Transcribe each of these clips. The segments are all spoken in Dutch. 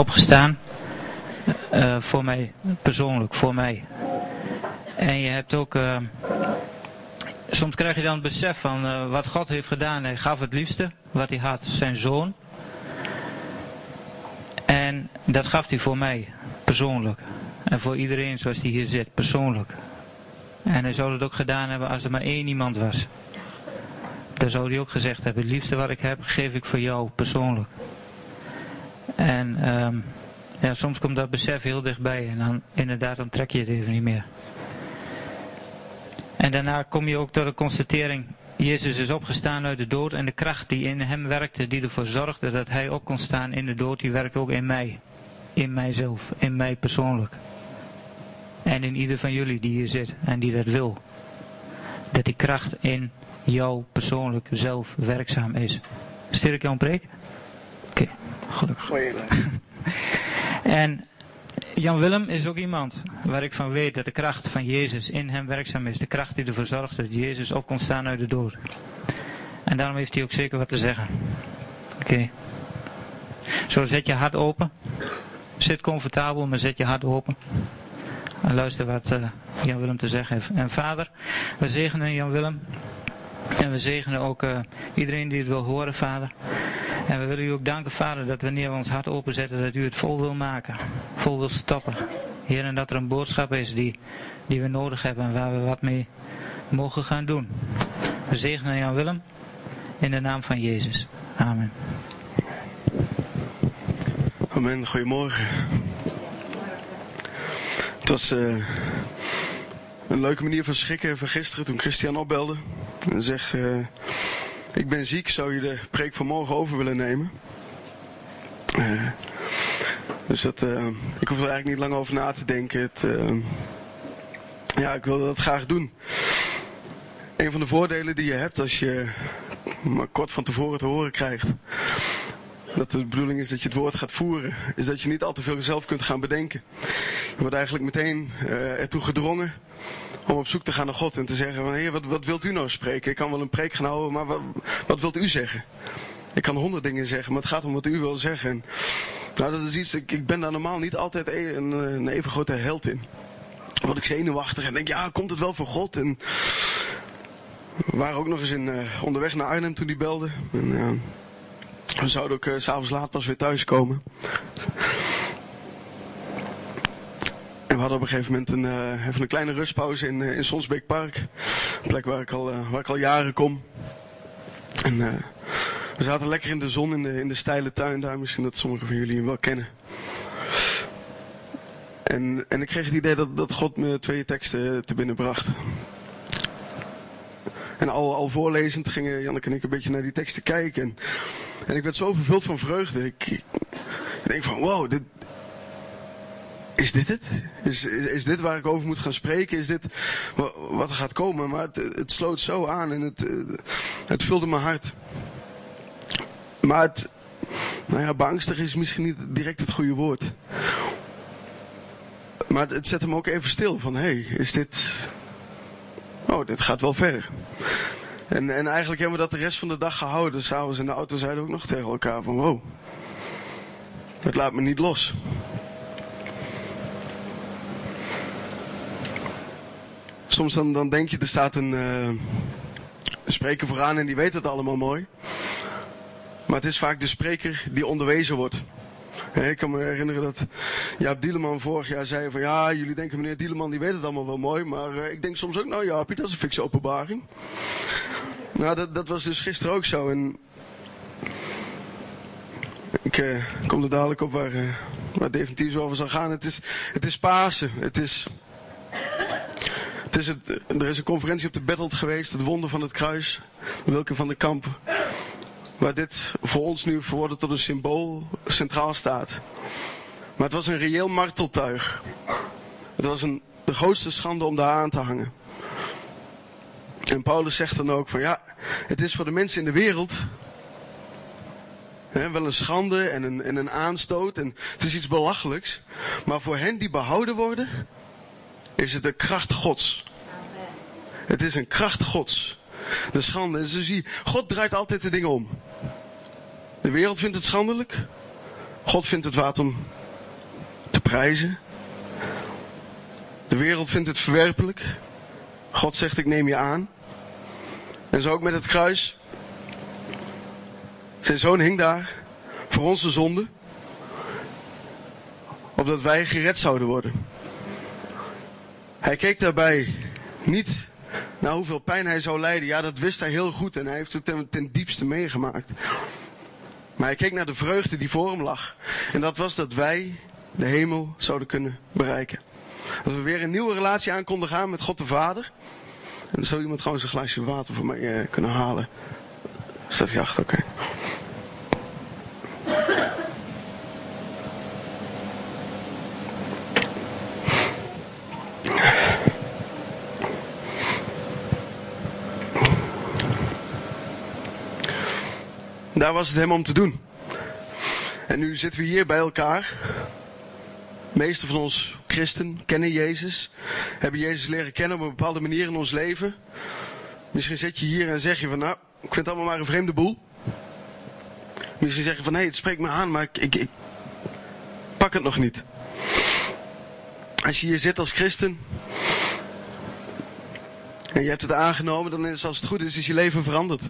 opgestaan. Uh, voor mij persoonlijk, voor mij. En je hebt ook, uh, soms krijg je dan het besef van uh, wat God heeft gedaan. Hij gaf het liefste wat hij had, zijn zoon. En dat gaf hij voor mij, persoonlijk. En voor iedereen zoals die hier zit, persoonlijk. En hij zou het ook gedaan hebben als er maar één iemand was. Dan zou hij ook gezegd hebben, het liefste wat ik heb, geef ik voor jou, persoonlijk. En um, ja, soms komt dat besef heel dichtbij en dan inderdaad dan trek je het even niet meer. En daarna kom je ook tot de constatering, Jezus is opgestaan uit de dood en de kracht die in hem werkte, die ervoor zorgde dat hij op kon staan in de dood, die werkt ook in mij. In mijzelf, in mij persoonlijk. En in ieder van jullie die hier zit en die dat wil. Dat die kracht in jou persoonlijk zelf werkzaam is. Stuur ik jou een preek? Gelukkig. en Jan Willem is ook iemand waar ik van weet dat de kracht van Jezus in hem werkzaam is. De kracht die ervoor zorgt dat Jezus op kon staan uit de dood. En daarom heeft hij ook zeker wat te zeggen. Oké. Zo zet je hart open. Zit comfortabel, maar zet je hart open. En luister wat uh, Jan Willem te zeggen heeft. En vader, we zegenen Jan Willem. En we zegenen ook uh, iedereen die het wil horen, vader. En we willen u ook danken, Vader, dat wanneer we ons hart openzetten, dat u het vol wil maken. Vol wil stoppen. Heer, en dat er een boodschap is die, die we nodig hebben en waar we wat mee mogen gaan doen. We zegenen Jan Willem in de naam van Jezus. Amen. Amen. Goedemorgen. Het was uh, een leuke manier van schrikken van gisteren toen Christian opbelde. En zegt... Uh, ik ben ziek, zou je de preek van morgen over willen nemen? Uh, dus dat, uh, ik hoef er eigenlijk niet lang over na te denken. Het, ja, ik wil dat graag doen. Een van de voordelen die je hebt als je maar kort van tevoren te horen krijgt. Dat de bedoeling is dat je het woord gaat voeren. Is dat je niet al te veel zelf kunt gaan bedenken. Je wordt eigenlijk meteen ertoe gedrongen om op zoek te gaan naar God en te zeggen van heer, wat, wat wilt u nou spreken? Ik kan wel een preek gaan houden, maar wat, wat wilt u zeggen? Ik kan honderd dingen zeggen, maar het gaat om wat u wil zeggen. En, nou, dat is iets, ik, ik ben daar normaal niet altijd e- een, een even grote held in. Word ik zenuwachtig en denk, ja, komt het wel van God? En we waren ook nog eens in, uh, onderweg naar Arnhem toen die belde. En, we zouden ook uh, s'avonds laat pas weer thuiskomen. En we hadden op een gegeven moment een, uh, even een kleine rustpauze in, uh, in Sonsbeek Park. Een plek waar ik al, uh, waar ik al jaren kom. En we zaten lekker in de zon in de, in de steile tuin daar. Misschien dat sommigen van jullie hem wel kennen. En, en ik kreeg het idee dat, dat God me twee teksten te binnen bracht. En al, al voorlezend gingen Janneke en ik een beetje naar die teksten kijken. En, en ik werd zo vervuld van vreugde. Ik, ik denk van wow, dit, is dit het? Is, is, dit waar ik over moet gaan spreken? Is dit wat er gaat komen? Maar het, het sloot zo aan en het, het vulde mijn hart. Maar het, nou ja, beangstig is misschien niet direct het goede woord. Maar het, het zet hem ook even stil van, hé, hey, is dit... Oh, dit gaat wel ver. En, en eigenlijk hebben we dat de rest van de dag gehouden. S'avonds in de auto zeiden we ook nog tegen elkaar van, wow, het laat me niet los. Soms dan, dan denk je, er staat een, uh, een spreker vooraan en die weet het allemaal mooi. Maar het is vaak de spreker die onderwezen wordt. ik kan me herinneren dat Jaap Dieleman vorig jaar zei van ja, jullie denken meneer Dieleman die weet het allemaal wel mooi. Maar uh, ik denk soms ook, nou Jaapie, dat is een fikse openbaring. Nou, dat, dat was dus gisteren ook zo. En ik uh, kom er dadelijk op waar, waar definitief over zal gaan. Het is, het is Pasen. Het is er is een conferentie op de Battle geweest, het wonder van het kruis, Wilke van de Kamp. Waar dit voor ons nu verworden tot een symbool centraal staat. Maar het was een reëel marteltuig. Het was een, de grootste schande om daar aan te hangen. En Paulus zegt dan ook van ja, het is voor de mensen in de wereld hè, wel een schande en een, en een aanstoot. En het is iets belachelijks. Maar voor hen die behouden worden, is het de kracht Gods. Het is een kracht Gods. De schande. En zo zie God draait altijd de dingen om. De wereld vindt het schandelijk. God vindt het waard om te prijzen. De wereld vindt het verwerpelijk. God zegt ik neem je aan. En zo ook met het kruis. Zijn zoon hing daar voor onze zonde. Opdat wij gered zouden worden. Hij keek daarbij niet naar hoeveel pijn hij zou lijden. Ja, dat wist hij heel goed en hij heeft het ten, diepste meegemaakt. Maar hij keek naar de vreugde die voor hem lag. En dat was dat wij de hemel zouden kunnen bereiken. Dat we weer een nieuwe relatie aan konden gaan met God de Vader. En dan zou iemand gewoon zijn glaasje water voor mij uh, kunnen halen. Staat hij achter, oké. Daar was het hem om te doen. En nu zitten we hier bij elkaar. De meeste van ons christen kennen Jezus. Hebben Jezus leren kennen op een bepaalde manier in ons leven. Misschien zit je hier en zeg je van nou, ik vind het allemaal maar een vreemde boel. Misschien zeg je van hé, hey, het spreekt me aan, maar ik, ik, ik pak het nog niet. Als je hier zit als christen en je hebt het aangenomen, dan is als het goed is, is je leven veranderd.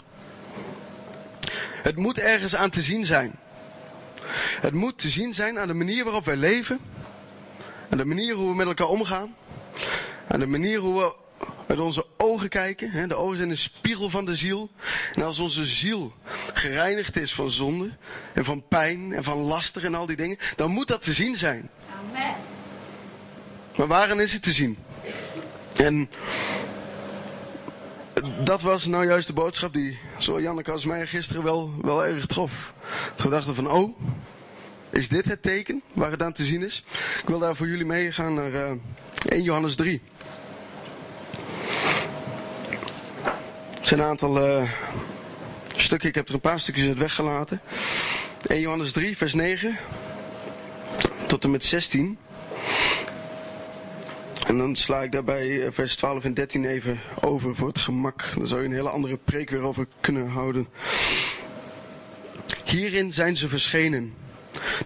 Het moet ergens aan te zien zijn. Het moet te zien zijn aan de manier waarop wij leven. Aan de manier hoe we met elkaar omgaan. Aan de manier hoe we met onze ogen kijken. De ogen zijn een spiegel van de ziel. En als onze ziel gereinigd is van zonde. En van pijn en van laster en al die dingen. Dan moet dat te zien zijn. Amen. Maar waarin is het te zien? En dat was nou juist de boodschap die zowel Janneke als mij gisteren wel, wel erg trof. We dachten van, oh, is dit het teken waar het aan te zien is? Ik wil daar voor jullie meegaan naar uh, eh, 1 Johannes 3. Er zijn een aantal uh, stukken, ik heb er een paar stukjes uit weggelaten. 1 Johannes 3, vers 9 tot en met 16. En dan sla ik daarbij eh, vers 12 en 13 even over voor het gemak. Dan zou je een hele andere preek weer over kunnen houden. Hierin zijn ze verschenen.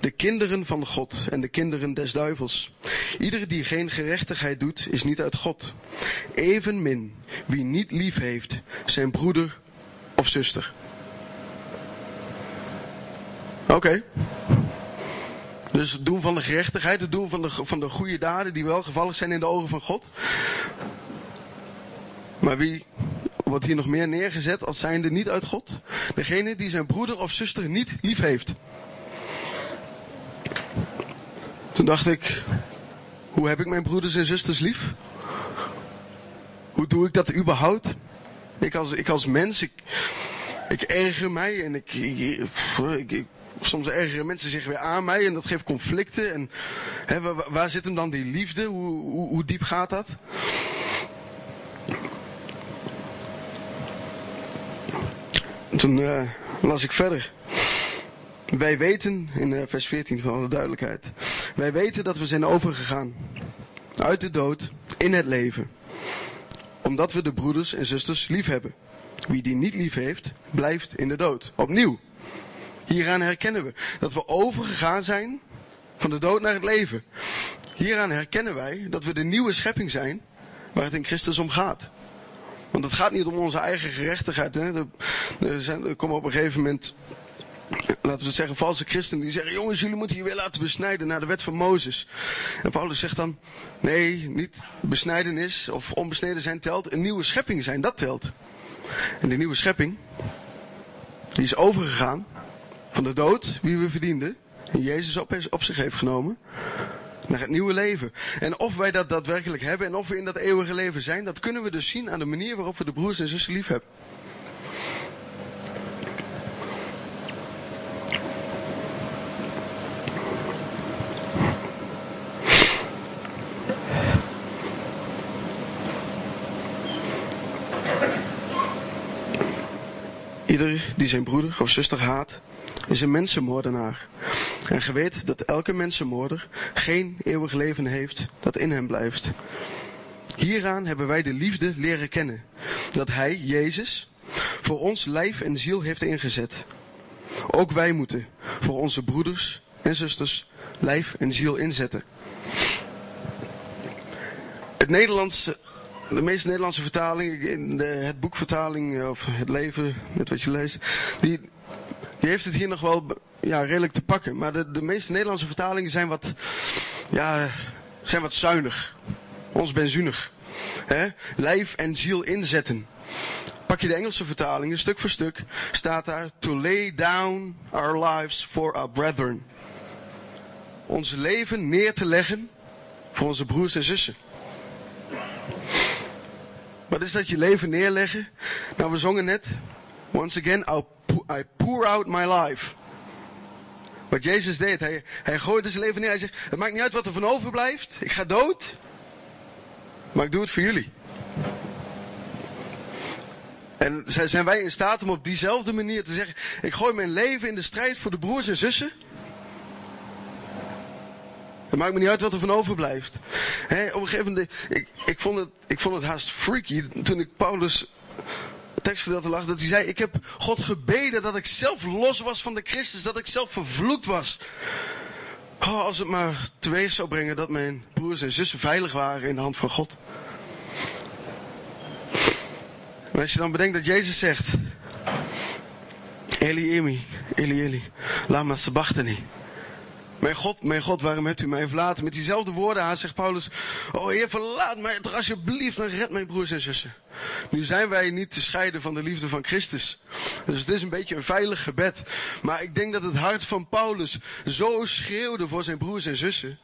De kinderen van God en de kinderen des duivels. Ieder die geen gerechtigheid doet, is niet uit God. Evenmin wie niet lief heeft, zijn broeder of zuster. Oké. Dus het doen van de gerechtigheid, het doen van de, van de goede daden die wel gevallig zijn in de ogen van God. Maar wie wordt hier nog meer neergezet als zijnde niet uit God? Degene die zijn broeder of zuster niet lief heeft. Toen dacht ik, hoe heb ik mijn broeders en zusters lief? Hoe doe ik dat überhaupt? Ik als, ik als mens, ik, ik erger mij en ik, ik, ik, soms ergeren mensen zich weer aan mij en dat geeft conflicten. En hè, waar, zit hem dan die liefde? Hoe, hoe, hoe diep gaat dat? Toen uh, las ik verder. Wij weten, in uh, vers 14 van de duidelijkheid. Wij weten dat we zijn overgegaan. Uit de dood, in het leven. Omdat we de broeders en zusters lief hebben. Wie die niet lief heeft, blijft in de dood. Opnieuw. Hieraan herkennen we dat we overgegaan zijn van de dood naar het leven. Hieraan herkennen wij dat we de nieuwe schepping zijn waar het in Christus om gaat. Want het gaat niet om onze eigen gerechtigheid. Hè. Er, zijn, komen op een gegeven moment, laten we zeggen, valse christenen die zeggen: Jongens, jullie moeten je weer laten besnijden naar de wet van Mozes. En Paulus zegt dan: Nee, niet besnijdenis of onbesneden zijn telt. Een nieuwe schepping zijn, dat telt. En de nieuwe schepping, die is overgegaan van de dood, wie we verdienden, en Jezus op, op zich heeft genomen, naar het nieuwe leven. En of wij dat daadwerkelijk hebben en of we in dat eeuwige leven zijn, dat kunnen we dus zien aan de manier waarop we de broers en zussen lief hebben. Ieder die zijn broeder of zuster haat, is een mensenmoordenaar. En ge weet dat elke mensenmoorder geen eeuwig leven heeft dat in hem blijft. Hieraan hebben wij de liefde leren kennen. Dat Hij, Jezus, voor ons lijf en ziel heeft ingezet. Ook wij moeten voor onze broeders en zusters lijf en ziel inzetten. Het Nederlandse, de meeste Nederlandse vertalingen, in de, het boekvertaling eh, of het leven, net wat je leest, die, die heeft het hier nog wel ja, redelijk te pakken. Maar de, de meeste Nederlandse vertalingen zijn wat, ja, zijn wat zuinig. Ons benzunig. Hè? Lijf en ziel inzetten. Pak je de Engelse vertaling, stuk voor stuk, staat daar: To lay down our lives for our brethren. Ons leven neer te leggen voor onze broers en zussen. Wat is dat je leven neerleggen? Nou, we zongen net. Once again, I pour out my life. Wat Jezus deed, hij, hij gooide zijn leven neer. Hij zegt, het maakt niet uit wat er van overblijft. Ik ga dood. Maar ik doe het voor jullie. En zijn wij in staat om op diezelfde manier te zeggen: Ik gooi mijn leven in de strijd voor de broers en zussen? Het maakt me niet uit wat er van overblijft. He, op een gegeven moment, ik, ik, vond het, ik vond het haast freaky toen ik Paulus tekstgedeelte lag, dat hij zei, ik heb God gebeden dat ik zelf los was van de Christus, dat ik zelf vervloekt was. Oh, als het maar teweeg zou brengen dat mijn broers en zussen veilig waren in de hand van God. Maar als je dan bedenkt dat Jezus zegt, Eli Emi, Eli Eli, lama sabachthani. Mijn God, mijn God, waarom hebt u mij verlaten? Met diezelfde woorden aan zegt Paulus, oh Heer, verlaat mij toch alsjeblieft, dan red mijn broers en zussen. Nu zijn wij niet te scheiden van de liefde van Christus. Dus het is een beetje een veilig gebed. Maar ik denk dat het hart van Paulus zo schreeuwde voor zijn broers en zussen.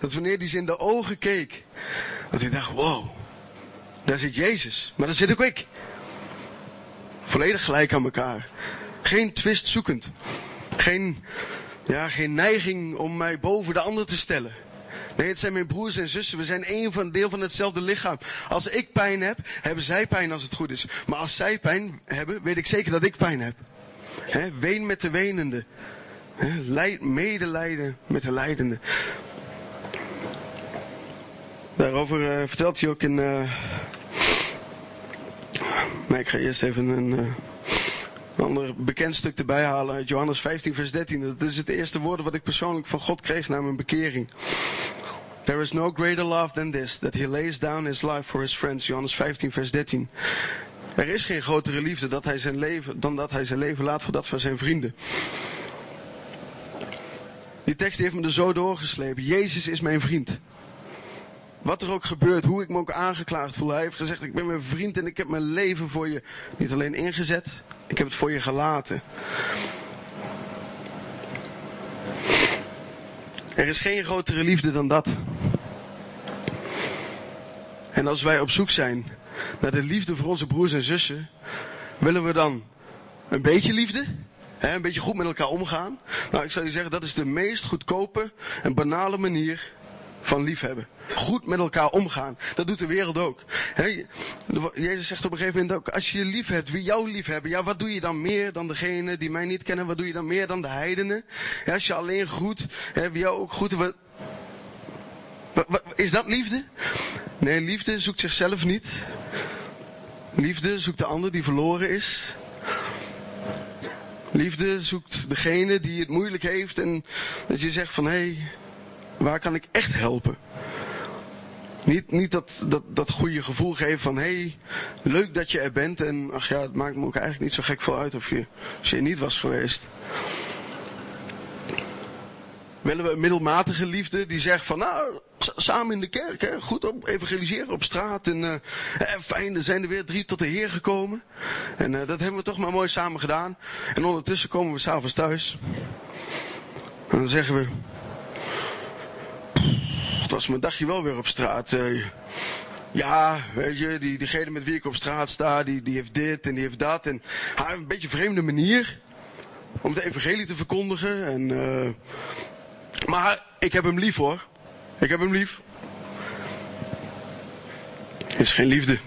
Dat wanneer hij ze in de ogen keek, dat hij dacht, wow, daar zit Jezus. Maar daar zit ook ik. Volledig gelijk aan elkaar. Geen twist zoekend. Geen, ja, geen neiging om mij boven de ander te stellen. Nee, het zijn mijn broers en zussen. We zijn één van deel van hetzelfde lichaam. Als ik pijn heb, hebben zij pijn als het goed is. Maar als zij pijn hebben, weet ik zeker dat ik pijn heb. He, ween met de wenende. He, medelijden met de lijdende. Daarover uh, vertelt hij ook in. Nee, ik ga eerst even een. Uh een ander bekend stuk erbij halen uit Johannes 15, vers 13. Dat is het eerste woord wat ik persoonlijk van God kreeg na mijn bekering. There is no greater love than this, that he lays down his life for his friends. Johannes 15, vers 13. Er is geen grotere liefde dat hij zijn leven, dan dat hij zijn leven laat voor dat van zijn vrienden. Die tekst heeft me er zo doorgeslepen. Jezus is mijn vriend. Wat er ook gebeurt, hoe ik me ook aangeklaagd voel. Hij heeft gezegd, ik ben mijn vriend en ik heb mijn leven voor je niet alleen ingezet, ik heb het voor je gelaten. Er is geen grotere liefde dan dat. En als wij op zoek zijn naar de liefde voor onze broers en zussen, willen we dan een beetje liefde? Hè, een beetje goed met elkaar omgaan? Nou, ik zou je zeggen, dat is de meest goedkope en banale manier van liefhebben. Goed met elkaar omgaan. Dat doet de wereld ook. Jezus zegt op een gegeven moment ook, als je lief hebt, wie jou lief hebben, ja, wat doe je dan meer dan degene die mij niet kennen? Wat doe je dan meer dan de heidenen? Als je alleen groet, hè, wie jou ook wat, wat, is dat liefde? Nee, liefde zoekt zichzelf niet. Liefde zoekt de ander die verloren is. Liefde zoekt degene die het moeilijk heeft en dat je zegt van hé, hey, waar kan ik echt helpen? Niet, niet dat, dat, dat goede gevoel geven van hé, hey, leuk dat je er bent en ach ja, het maakt me ook eigenlijk niet zo gek veel uit of je, als je niet was geweest. Willen we een middelmatige liefde die zegt van nou, samen in de kerk, hè, goed op, evangeliseren op straat en uh, fijn, er zijn er weer drie tot de Heer gekomen. En uh, dat hebben we toch maar mooi samen gedaan. En ondertussen komen we s'avonds thuis. En dan zeggen we, was mijn dagje wel weer op straat. Uh, ja, weet je, die, diegene met wie ik op straat sta, die, die heeft dit en die heeft dat. En hij heeft een beetje een vreemde manier om het evangelie te verkondigen. En, uh, maar ik heb hem lief hoor. Ik heb hem lief. Is geen liefde.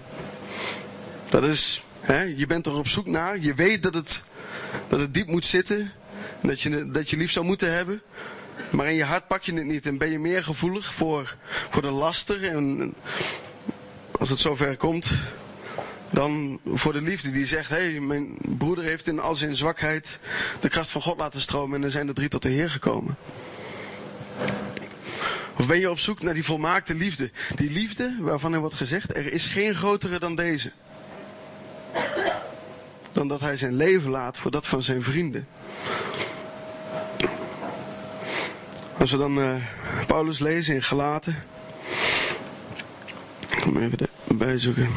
Dat is, hè, je bent er op zoek naar. Je weet dat het, dat het diep moet zitten. Dat je, dat je lief zou moeten hebben. Maar in je hart pak je het niet en ben je meer gevoelig voor, voor de laster. En als het zover komt, dan voor de liefde die zegt: Hé, hey, mijn broeder heeft in al zijn zwakheid de kracht van God laten stromen. En er zijn er drie tot de Heer gekomen. Of ben je op zoek naar die volmaakte liefde? Die liefde waarvan er wordt gezegd, er is geen grotere dan deze. Dan dat hij zijn leven laat voor dat van zijn vrienden. Als we dan uh, Paulus lezen in Galaten. Ik kom even erbij zoeken.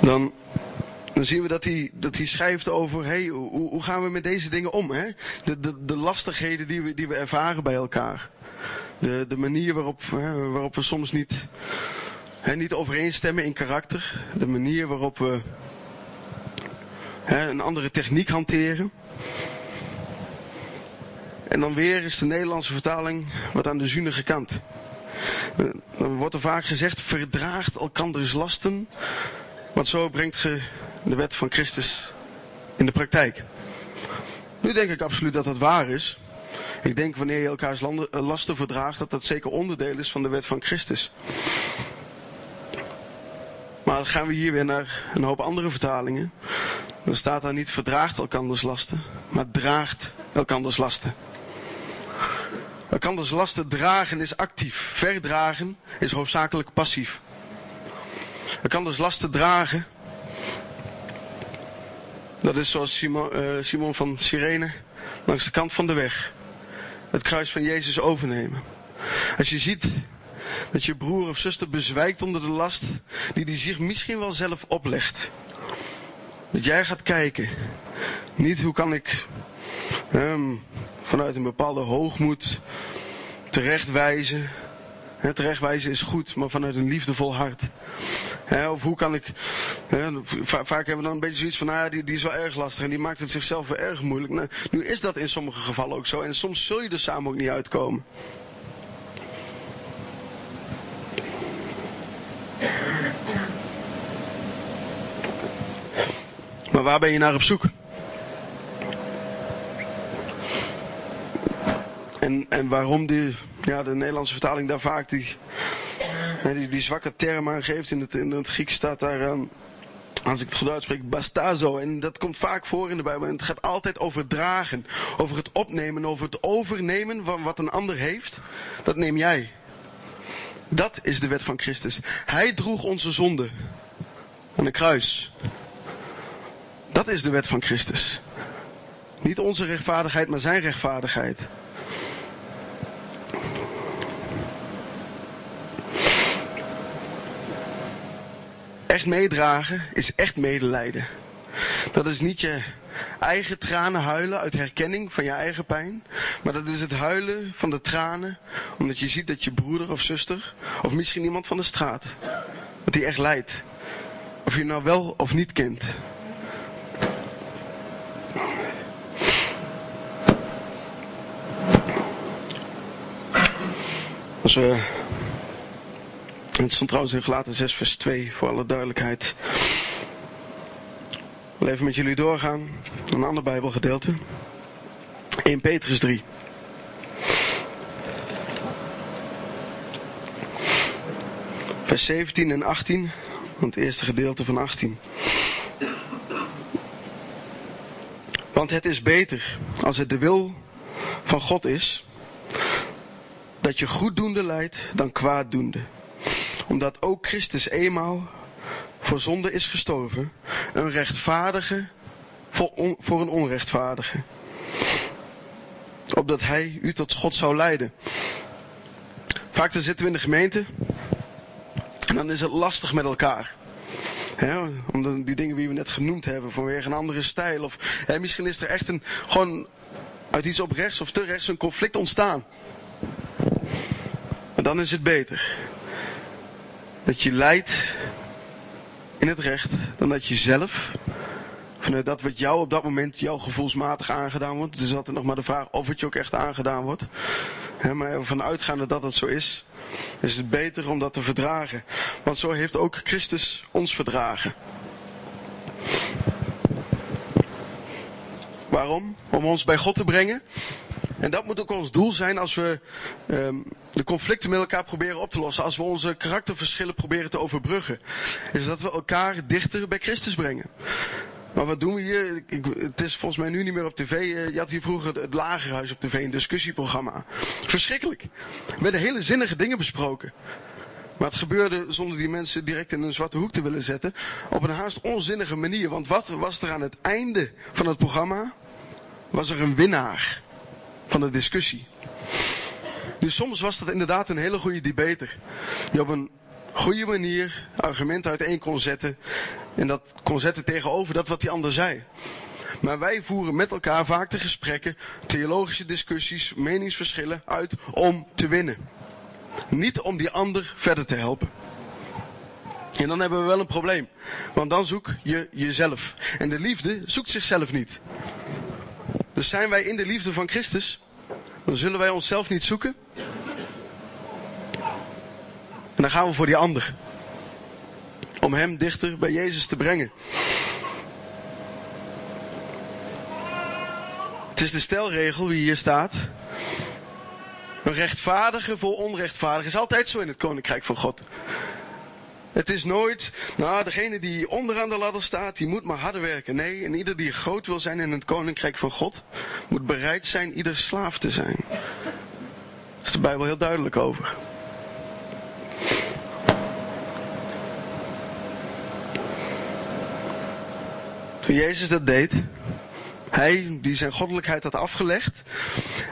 Dan, dan zien we dat hij, dat hij schrijft over, hey, hoe, hoe gaan we met deze dingen om? Hè? De, de, de lastigheden die we, die we ervaren bij elkaar. De, de manier waarop, hè, waarop we soms niet, hè, niet overeenstemmen in karakter. De manier waarop we een andere techniek hanteren. En dan weer is de Nederlandse vertaling wat aan de zunige kant. Dan wordt er vaak gezegd, verdraagt elkanders lasten, want zo brengt je de wet van Christus in de praktijk. Nu denk ik absoluut dat dat waar is. Ik denk wanneer je elkaars lasten verdraagt, dat dat zeker onderdeel is van de wet van Christus. Maar dan gaan we hier weer naar een hoop andere vertalingen. Dan staat daar niet verdraagt elkanders lasten, maar draagt elkanders lasten. Elkanders lasten dragen is actief. Verdragen is hoofdzakelijk passief. Elkanders lasten dragen. Dat is zoals Simon, uh, Simon van Sirene langs de kant van de weg. Het kruis van Jezus overnemen. Als je ziet dat je broer of zuster bezwijkt onder de last die hij zich misschien wel zelf oplegt. Dat jij gaat kijken. Niet hoe kan ik um, vanuit een bepaalde hoogmoed terechtwijzen. He, terechtwijzen is goed, maar vanuit een liefdevol hart. of hoe kan ik. vaak hebben we dan een beetje zoiets van, ja, die, die is wel erg lastig en die maakt het zichzelf wel erg moeilijk. Nou, nu is dat in sommige gevallen ook zo en soms zul je er samen ook niet uitkomen. Maar waar ben je naar op zoek? En, en waarom die, ja, de Nederlandse vertaling daar vaak die, die, die zwakke term aan geeft. In het, in het Grieks staat daar, als ik het goed uitspreek, bastazo. En dat komt vaak voor in de Bijbel. En het gaat altijd over dragen. Over het opnemen, over het overnemen van wat een ander heeft. Dat neem jij. Dat is de wet van Christus. Hij droeg onze zonde aan de kruis. Dat is de wet van Christus. Niet onze rechtvaardigheid, maar zijn rechtvaardigheid. Echt meedragen is echt medelijden. Dat is niet je eigen tranen huilen uit herkenning van je eigen pijn. Maar dat is het huilen van de tranen omdat je ziet dat je broeder of zuster of misschien iemand van de straat, dat die echt lijdt. Of je nou wel of niet kent. Als we het stond trouwens in Gelaten 6 vers 2 voor alle duidelijkheid. Ik wil even met jullie doorgaan. Een ander bijbelgedeelte. 1 Petrus 3. Vers 17 en 18. Het eerste gedeelte van 18. Want het is beter als het de wil van God is dat je goeddoende leidt dan kwaaddoende omdat ook Christus eenmaal voor zonde is gestorven, een rechtvaardige voor, voor een onrechtvaardige. Opdat hij u tot God zou leiden. Vaak dan zitten we in de gemeente en dan is het lastig met elkaar. He, om die dingen die we net genoemd hebben, vanwege een andere stijl. Of misschien is er echt een, gewoon uit iets op rechts of te rechts een conflict ontstaan. Maar dan is het beter dat je leidt in het recht dan dat je zelf, vanuit dat wat jou op dat moment jou gevoelsmatig aangedaan wordt. Het is altijd nog maar de vraag of het je ook echt aangedaan wordt. He, maar ervan uitgaande dat het zo is, is het beter om dat te verdragen. Want zo heeft ook Christus ons verdragen. Waarom? Om ons bij God te brengen. En dat moet ook ons doel zijn als we um, de conflicten met elkaar proberen op te lossen. Als we onze karakterverschillen proberen te overbruggen. Is dat we elkaar dichter bij Christus brengen. Maar wat doen we hier? Het is volgens mij nu niet meer op tv. Eh, Je had hier vroeger het Lagerhuis op tv, een discussieprogramma. Verschrikkelijk. Er werden hele zinnige dingen besproken. Maar het gebeurde zonder die mensen direct in een zwarte hoek te willen zetten. Op een haast onzinnige manier. Want wat was er aan het einde van het programma? Was er een winnaar van de discussie. Dus soms was dat inderdaad een hele goede debater. Die op een goede manier argumenten uiteen kon zetten. En dat kon zetten tegenover dat wat die ander zei. Maar wij voeren met elkaar vaak de gesprekken, theologische discussies, meningsverschillen uit om te winnen. Niet om die ander verder te helpen. En dan hebben we wel een probleem. Want dan zoek je jezelf. En de liefde zoekt zichzelf niet. Dus zijn wij in de liefde van Christus, dan zullen wij onszelf niet zoeken. En dan gaan we voor die ander. Om hem dichter bij Jezus te brengen. Het is de stelregel die hier staat. Een rechtvaardige voor onrechtvaardig is altijd zo in het koninkrijk van God. Het is nooit, nou, degene die onderaan de ladder staat, die moet maar harder werken. Nee, en ieder die groot wil zijn in het koninkrijk van God, moet bereid zijn ieder slaaf te zijn. Daar is de Bijbel heel duidelijk over. Toen Jezus dat deed, hij die zijn goddelijkheid had afgelegd,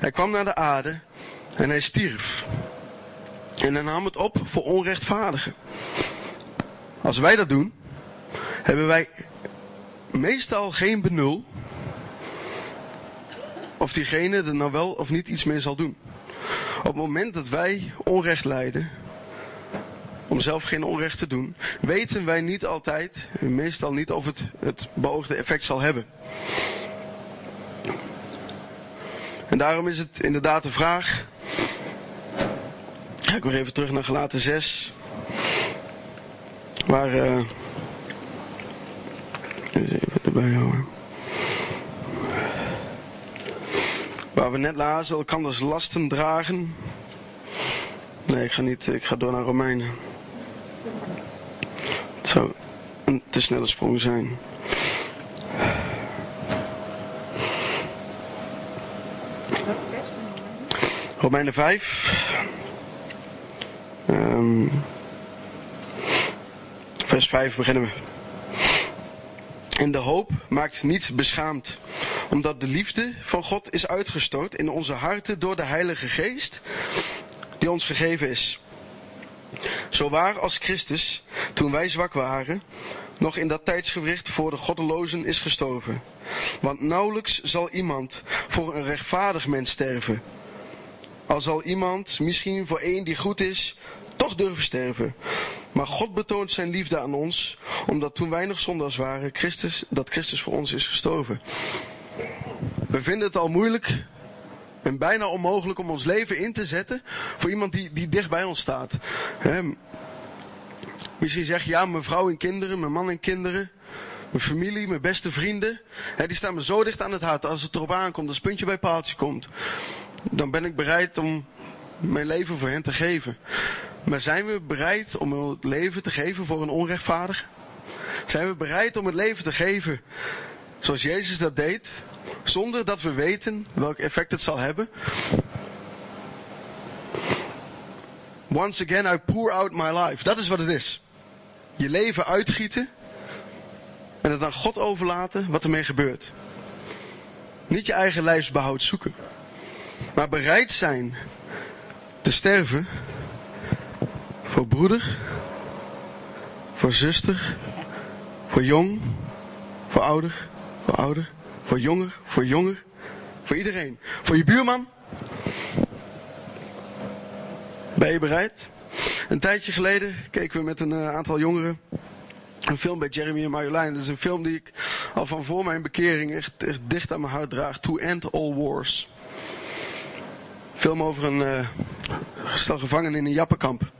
hij kwam naar de aarde en hij stierf. En hij nam het op voor onrechtvaardigen. Als wij dat doen, hebben wij meestal geen benul of diegene er nou wel of niet iets mee zal doen. Op het moment dat wij onrecht lijden, om zelf geen onrecht te doen, weten wij niet altijd, meestal niet, of het het beoogde effect zal hebben. En daarom is het inderdaad de vraag. Ga ik weer even terug naar gelaten 6. Waar. eh even erbij houden. Waar we net lazen, elkanders lasten dragen. Nee, ik ga niet. Ik ga door naar Romeinen. Het zou een te snelle sprong zijn. Romeinen 5. Ehm, vers 5 beginnen we. En de hoop maakt niet beschaamd, omdat de liefde van God is uitgestoot in onze harten door de Heilige Geest, die ons gegeven is. Zo waar als Christus, toen wij zwak waren, nog in dat tijdsgewricht voor de goddelozen is gestorven. Want nauwelijks zal iemand voor een rechtvaardig mens sterven. Al zal iemand, misschien voor één die goed is, toch durven sterven. Maar God betoont zijn liefde aan ons, omdat toen wij nog zondags waren, Christus, dat Christus voor ons is gestorven. We vinden het al moeilijk en bijna onmogelijk om ons leven in te zetten voor iemand die, die dicht bij ons staat. Misschien zeg je, ja, mijn vrouw en kinderen, mijn man en kinderen, mijn familie, mijn beste vrienden, die staan me zo dicht aan het hart. Als het erop aankomt, als het puntje bij paaltje komt, dan ben ik bereid om mijn leven voor hen te geven. Maar zijn we bereid om het leven te geven voor een onrechtvaardige? Zijn we bereid om het leven te geven zoals Jezus dat deed, zonder dat we weten welk effect het zal hebben? Once again, I pour out my life. Dat is wat het is. Je leven uitgieten en het aan God overlaten wat ermee gebeurt. Niet je eigen lijfsbehoud zoeken, maar bereid zijn te sterven voor broeder, voor zuster, voor jong, voor ouder, voor ouder, voor jonger, voor jonger, voor iedereen. Voor je buurman. Ben je bereid? Een tijdje geleden keken we met een uh, aantal jongeren een film bij Jeremy en Marjolein. Dat is een film die ik al van voor mijn bekering echt, dicht aan mijn hart draag. To End All Wars. Film over een uh, stel gevangenen in een jappenkamp.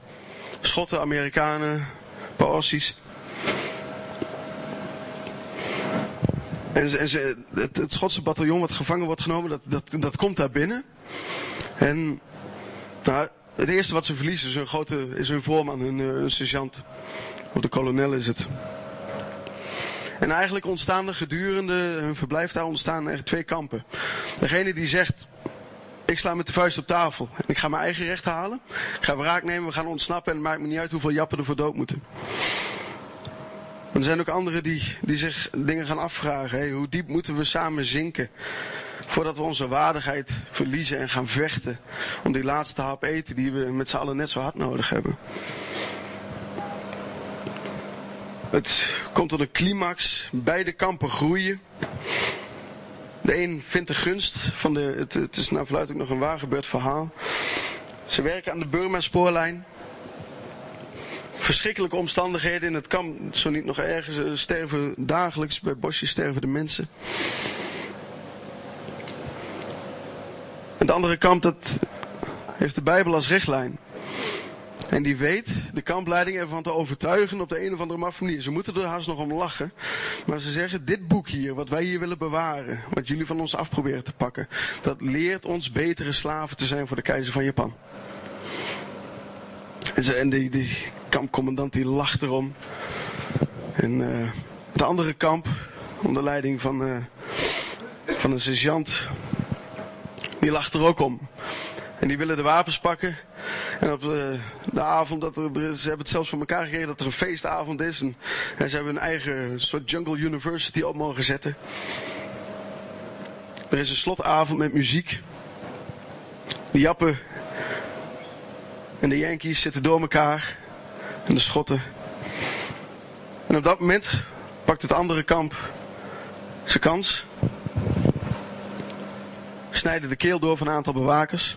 Schotten, Amerikanen, paar Aussies. En, en het, het, Schotse bataljon wat gevangen wordt genomen, dat, dat, dat komt daar binnen. En nou, het eerste wat ze verliezen is hun, grote, is hun voorman, hun, hun sergeant. Of de kolonel is het. En eigenlijk ontstaan er gedurende hun verblijf daar ontstaan er twee kampen. Degene die zegt, ik sla met de vuist op tafel ik ga mijn eigen recht halen. Ik ga wraak nemen, we gaan ontsnappen en het maakt me niet uit hoeveel jappen er voor dood moeten. Maar er zijn ook anderen die, die zich dingen gaan afvragen. Hoe diep moeten we samen zinken voordat we onze waardigheid verliezen en gaan vechten om die laatste hap eten die we met z'n allen net zo hard nodig hebben. Het komt tot een climax. Beide kampen groeien. De een vindt de gunst van de. Het, het is naar verluidt ook nog een waar gebeurd verhaal. Ze werken aan de Burma-spoorlijn. Verschrikkelijke omstandigheden in het kamp, zo niet nog ergens. Er sterven dagelijks, bij bosjes sterven de mensen. En de andere kant, dat heeft de Bijbel als richtlijn. En die weet de kampleiding ervan te overtuigen op de een of andere manier. Ze moeten er haast nog om lachen. Maar ze zeggen, dit boek hier, wat wij hier willen bewaren, wat jullie van ons af proberen te pakken, dat leert ons betere slaven te zijn voor de keizer van Japan. En, die, die kampcommandant die lacht erom. En uh, het andere kamp, onder leiding van, uh, van een sergeant, die lacht er ook om. En die willen de wapens pakken. En op de, de avond, dat ze hebben het zelfs voor elkaar gekregen dat er een feestavond is. En, en ze hebben hun eigen soort jungle university op mogen zetten. Er is een slotavond met muziek. De Jappen en de Yankees zitten door elkaar. En de Schotten. En op dat moment pakt het andere kamp zijn kans. Snijden de keel door van een aantal bewakers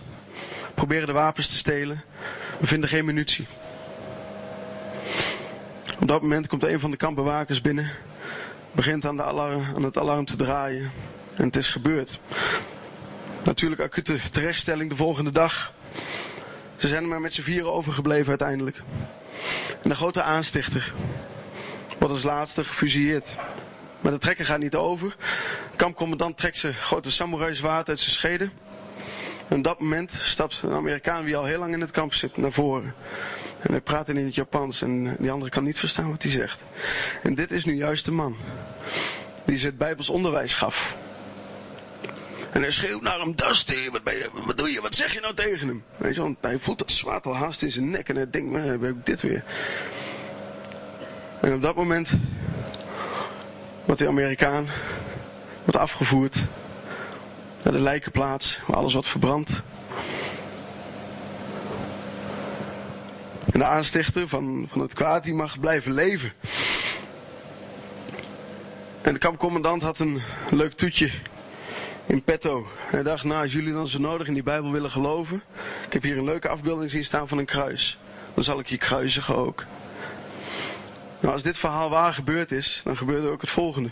proberen de wapens te stelen. We vinden geen munitie. Op dat moment komt een van de kampbewakers binnen. Begint aan, de aan het alarm te draaien. En het is gebeurd. Natuurlijk acute terechtstelling de volgende dag. Ze zijn er maar met z'n vieren overgebleven uiteindelijk. En de grote aanstichter wordt als laatste gefusilleerd. Maar de trekker gaat niet over. Kampcommandant trekt zijn grote samurai zwaard uit zijn scheden. Op dat moment stapt een Amerikaan die al heel lang in het kamp zit naar voren. En hij praat in het Japans en die andere kan niet verstaan wat hij zegt. En dit is nu juist de man die ze het Bijbels onderwijs gaf. En hij schreeuwt naar hem, Dusty, wat, ben je, wat doe je, wat zeg je nou tegen hem? Weet je, want hij voelt dat zwaard al haast in zijn nek en hij denkt, heb ik dit weer. En op dat moment wordt die Amerikaan wordt afgevoerd naar de lijkenplaats, waar alles wat verbrandt. En de aanstichter van, van het kwaad, die mag blijven leven. En de kampcommandant had een leuk toetje in petto. Hij dacht, nou, als jullie dan zo nodig in die Bijbel willen geloven. Ik heb hier een leuke afbeelding zien staan van een kruis. Dan zal ik je kruisigen ook. Nou, als dit verhaal waar gebeurd is, dan gebeurde ook het volgende.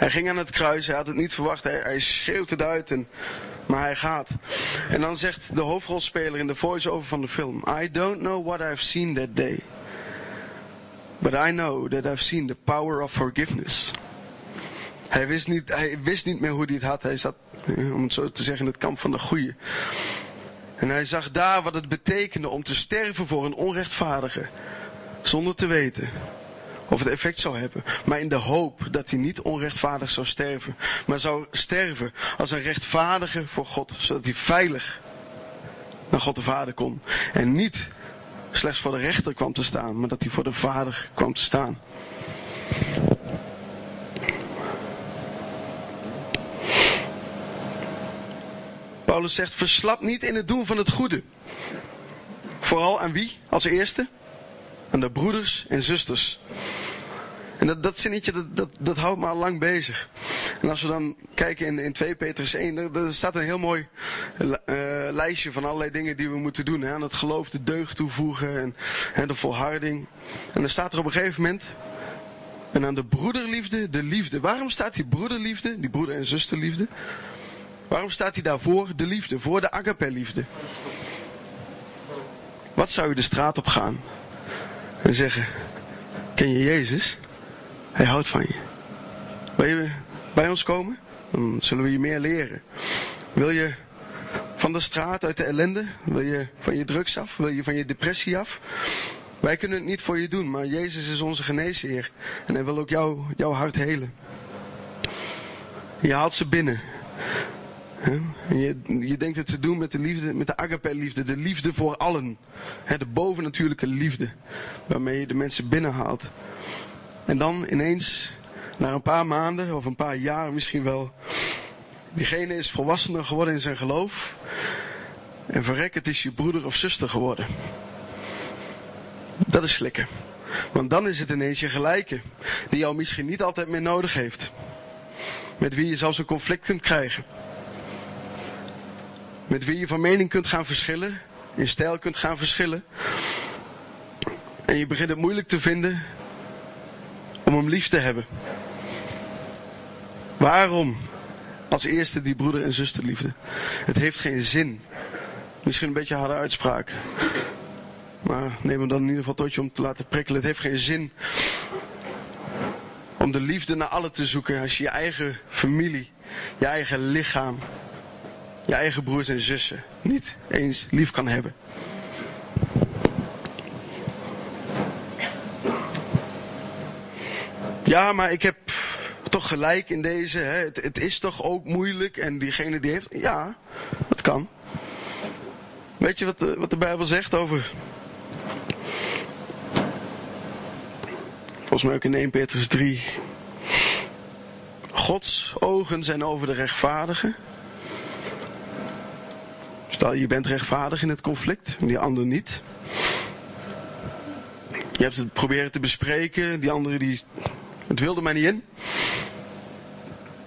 Hij ging aan het kruis, hij had het niet verwacht, hij, hij schreeuwt het uit, en, maar hij gaat. En dan zegt de hoofdrolspeler in de voice-over van de film: I don't know what I've seen that day. But I know that I've seen the power of forgiveness. Hij wist niet, hij wist niet meer hoe hij het had. Hij zat, eh, om het zo te zeggen, in het kamp van de goeie. En hij zag daar wat het betekende om te sterven voor een onrechtvaardige. Zonder te weten of het effect zou hebben. Maar in de hoop dat hij niet onrechtvaardig zou sterven. Maar zou sterven als een rechtvaardige voor God. Zodat hij veilig naar God de Vader kon. En niet slechts voor de rechter kwam te staan. Maar dat hij voor de Vader kwam te staan. Paulus zegt, verslap niet in het doen van het goede. Vooral aan wie als eerste? Aan de broeders en zusters. En dat, dat zinnetje, dat, dat, dat houdt me al lang bezig. En als we dan kijken in, in 2 Petrus 1, er, staat een heel mooi uh, lijstje van allerlei dingen die we moeten doen. Aan het geloof de deugd toevoegen en, en de volharding. En dan staat er op een gegeven moment, en aan de broederliefde, de liefde. Waarom staat die broederliefde, die broeder- en zusterliefde? Waarom staat hij daarvoor de liefde, voor de agape-liefde? Wat zou je de straat op gaan en zeggen: Ken je Jezus? Hij houdt van je. Wil je bij ons komen? Dan zullen we je meer leren. Wil je van de straat, uit de ellende? Wil je van je drugs af? Wil je van je depressie af? Wij kunnen het niet voor je doen, maar Jezus is onze geneesheer. En hij wil ook jou, jouw hart helen. Je haalt ze binnen. En je, je denkt het te doen met de liefde, met de agape-liefde, de liefde voor allen. de bovennatuurlijke liefde, waarmee je de mensen binnenhaalt. En dan ineens, na een paar maanden of een paar jaar misschien wel, diegene is volwassener geworden in zijn geloof. En verrek, het is je broeder of zuster geworden. Dat is slikken. Want dan is het ineens je gelijke, die jou misschien niet altijd meer nodig heeft. Met wie je zelfs een conflict kunt krijgen. Met wie je van mening kunt gaan verschillen, in stijl kunt gaan verschillen. En je begint het moeilijk te vinden om hem lief te hebben. Waarom als eerste die broeder- en zusterliefde? Het heeft geen zin. Misschien een beetje harde uitspraak. Maar neem hem dan in ieder geval tot je om te laten prikkelen. Het heeft geen zin om de liefde naar allen te zoeken als je je eigen familie, je eigen lichaam, je eigen broers en zussen niet eens lief kan hebben. Ja, maar ik heb toch gelijk in deze. Hè? Het, het, is toch ook moeilijk. En diegene die heeft. Ja, dat kan. Weet je wat de, wat de Bijbel zegt over. Volgens mij ook in 1 Petrus 3. Gods ogen zijn over de rechtvaardigen. Stel, je bent rechtvaardig in het conflict, die ander niet. Je hebt het proberen te bespreken, die andere die het wilde mij niet in.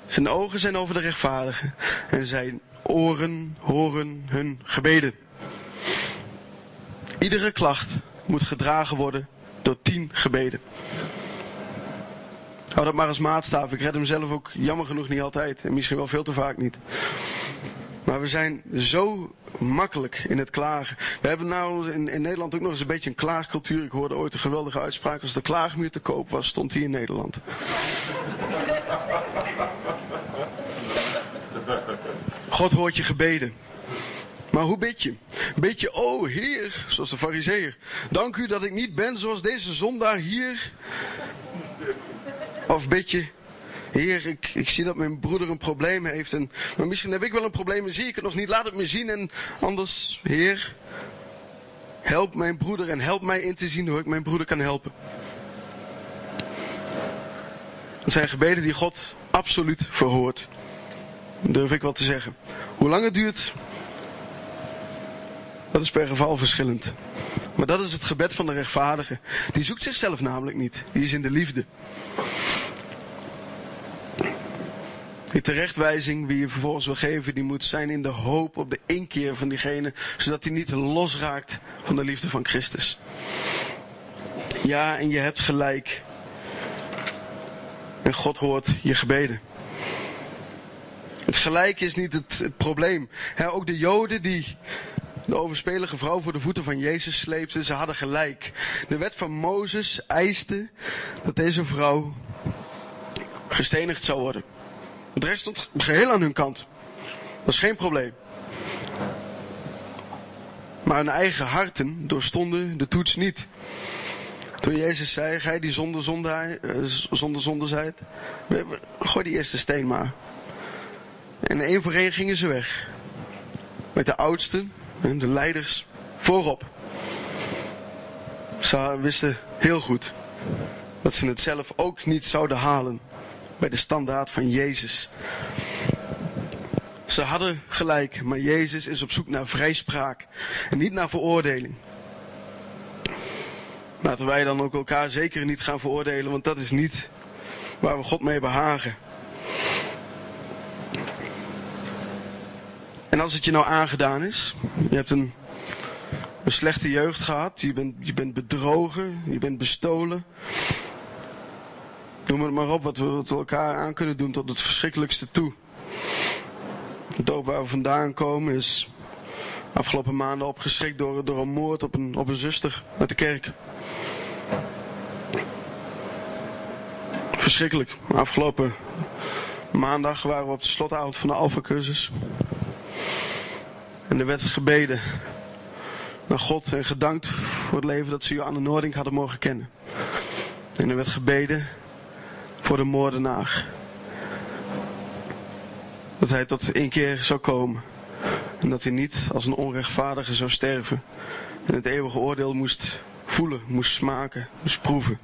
Zijn ogen zijn over de rechtvaardigen en zijn oren horen hun gebeden. Iedere klacht moet gedragen worden door tien gebeden. Hou dat maar als maatstaf. Ik red hem zelf ook jammer genoeg niet altijd. En misschien wel veel te vaak niet. Maar we zijn zo makkelijk in het klagen. We hebben nou in, in, Nederland ook nog eens een beetje een klaagcultuur. Ik hoorde ooit een geweldige uitspraak. Als de klaagmuur te koop was, stond hij in Nederland. God hoort je gebeden. Maar hoe bid je? Bid je, oh Heer, zoals de fariseer. Dank u dat ik niet ben zoals deze zondaar hier. Of bid je, Heer, ik, ik zie dat mijn broeder een probleem heeft. En, maar misschien heb ik wel een probleem en zie ik het nog niet. Laat het me zien. En anders, Heer, help mijn broeder en help mij in te zien hoe ik mijn broeder kan helpen. Het zijn gebeden die God absoluut verhoort. Durf ik wel te zeggen. Hoe lang het duurt, dat is per geval verschillend. Maar dat is het gebed van de rechtvaardige. Die zoekt zichzelf namelijk niet. Die is in de liefde. Die terechtwijzing die je vervolgens wil geven, die moet zijn in de hoop op de inkeer van diegene, zodat hij niet losraakt van de liefde van Christus. Ja, en je hebt gelijk. En God hoort je gebeden. Het gelijk is niet het, probleem. ook de Joden die de overspelige vrouw voor de voeten van Jezus sleepten, ze hadden gelijk. De wet van Mozes eiste dat deze vrouw gestenigd zou worden. Het recht stond geheel aan hun kant. Dat is geen probleem. Maar hun eigen harten doorstonden de toets niet. Toen Jezus zei, gij die zonder zonde, eh, zonder zonde zijt, gooi die eerste steen maar. En één voor één gingen ze weg. Met de oudsten en de leiders voorop. Ze wisten heel goed dat ze het zelf ook niet zouden halen bij de standaard van Jezus. Ze hadden gelijk, maar Jezus is op zoek naar vrijspraak en niet naar veroordeling. Laten wij dan ook elkaar zeker niet gaan veroordelen, want dat is niet waar we God mee behagen. En als het je nou aangedaan is, je hebt een, een slechte jeugd gehad, je bent, je bent bedrogen, je bent bestolen, Noem het maar op wat we, wat elkaar aan kunnen doen tot het verschrikkelijkste toe. Het dorp waar we vandaan komen is afgelopen maanden opgeschrikt door, door een moord op een, op een zuster uit de kerk. Verschrikkelijk. Afgelopen maandag waren we op de slotavond van de Alpha-cursus. En er werd gebeden naar God en gedankt voor het leven dat ze Johanne Noordink hadden mogen kennen. En er werd gebeden voor de moordenaar. Dat hij tot één keer zou komen. En dat hij niet als een onrechtvaardige zou sterven. En het eeuwige oordeel moest voelen, moest smaken, moest proeven.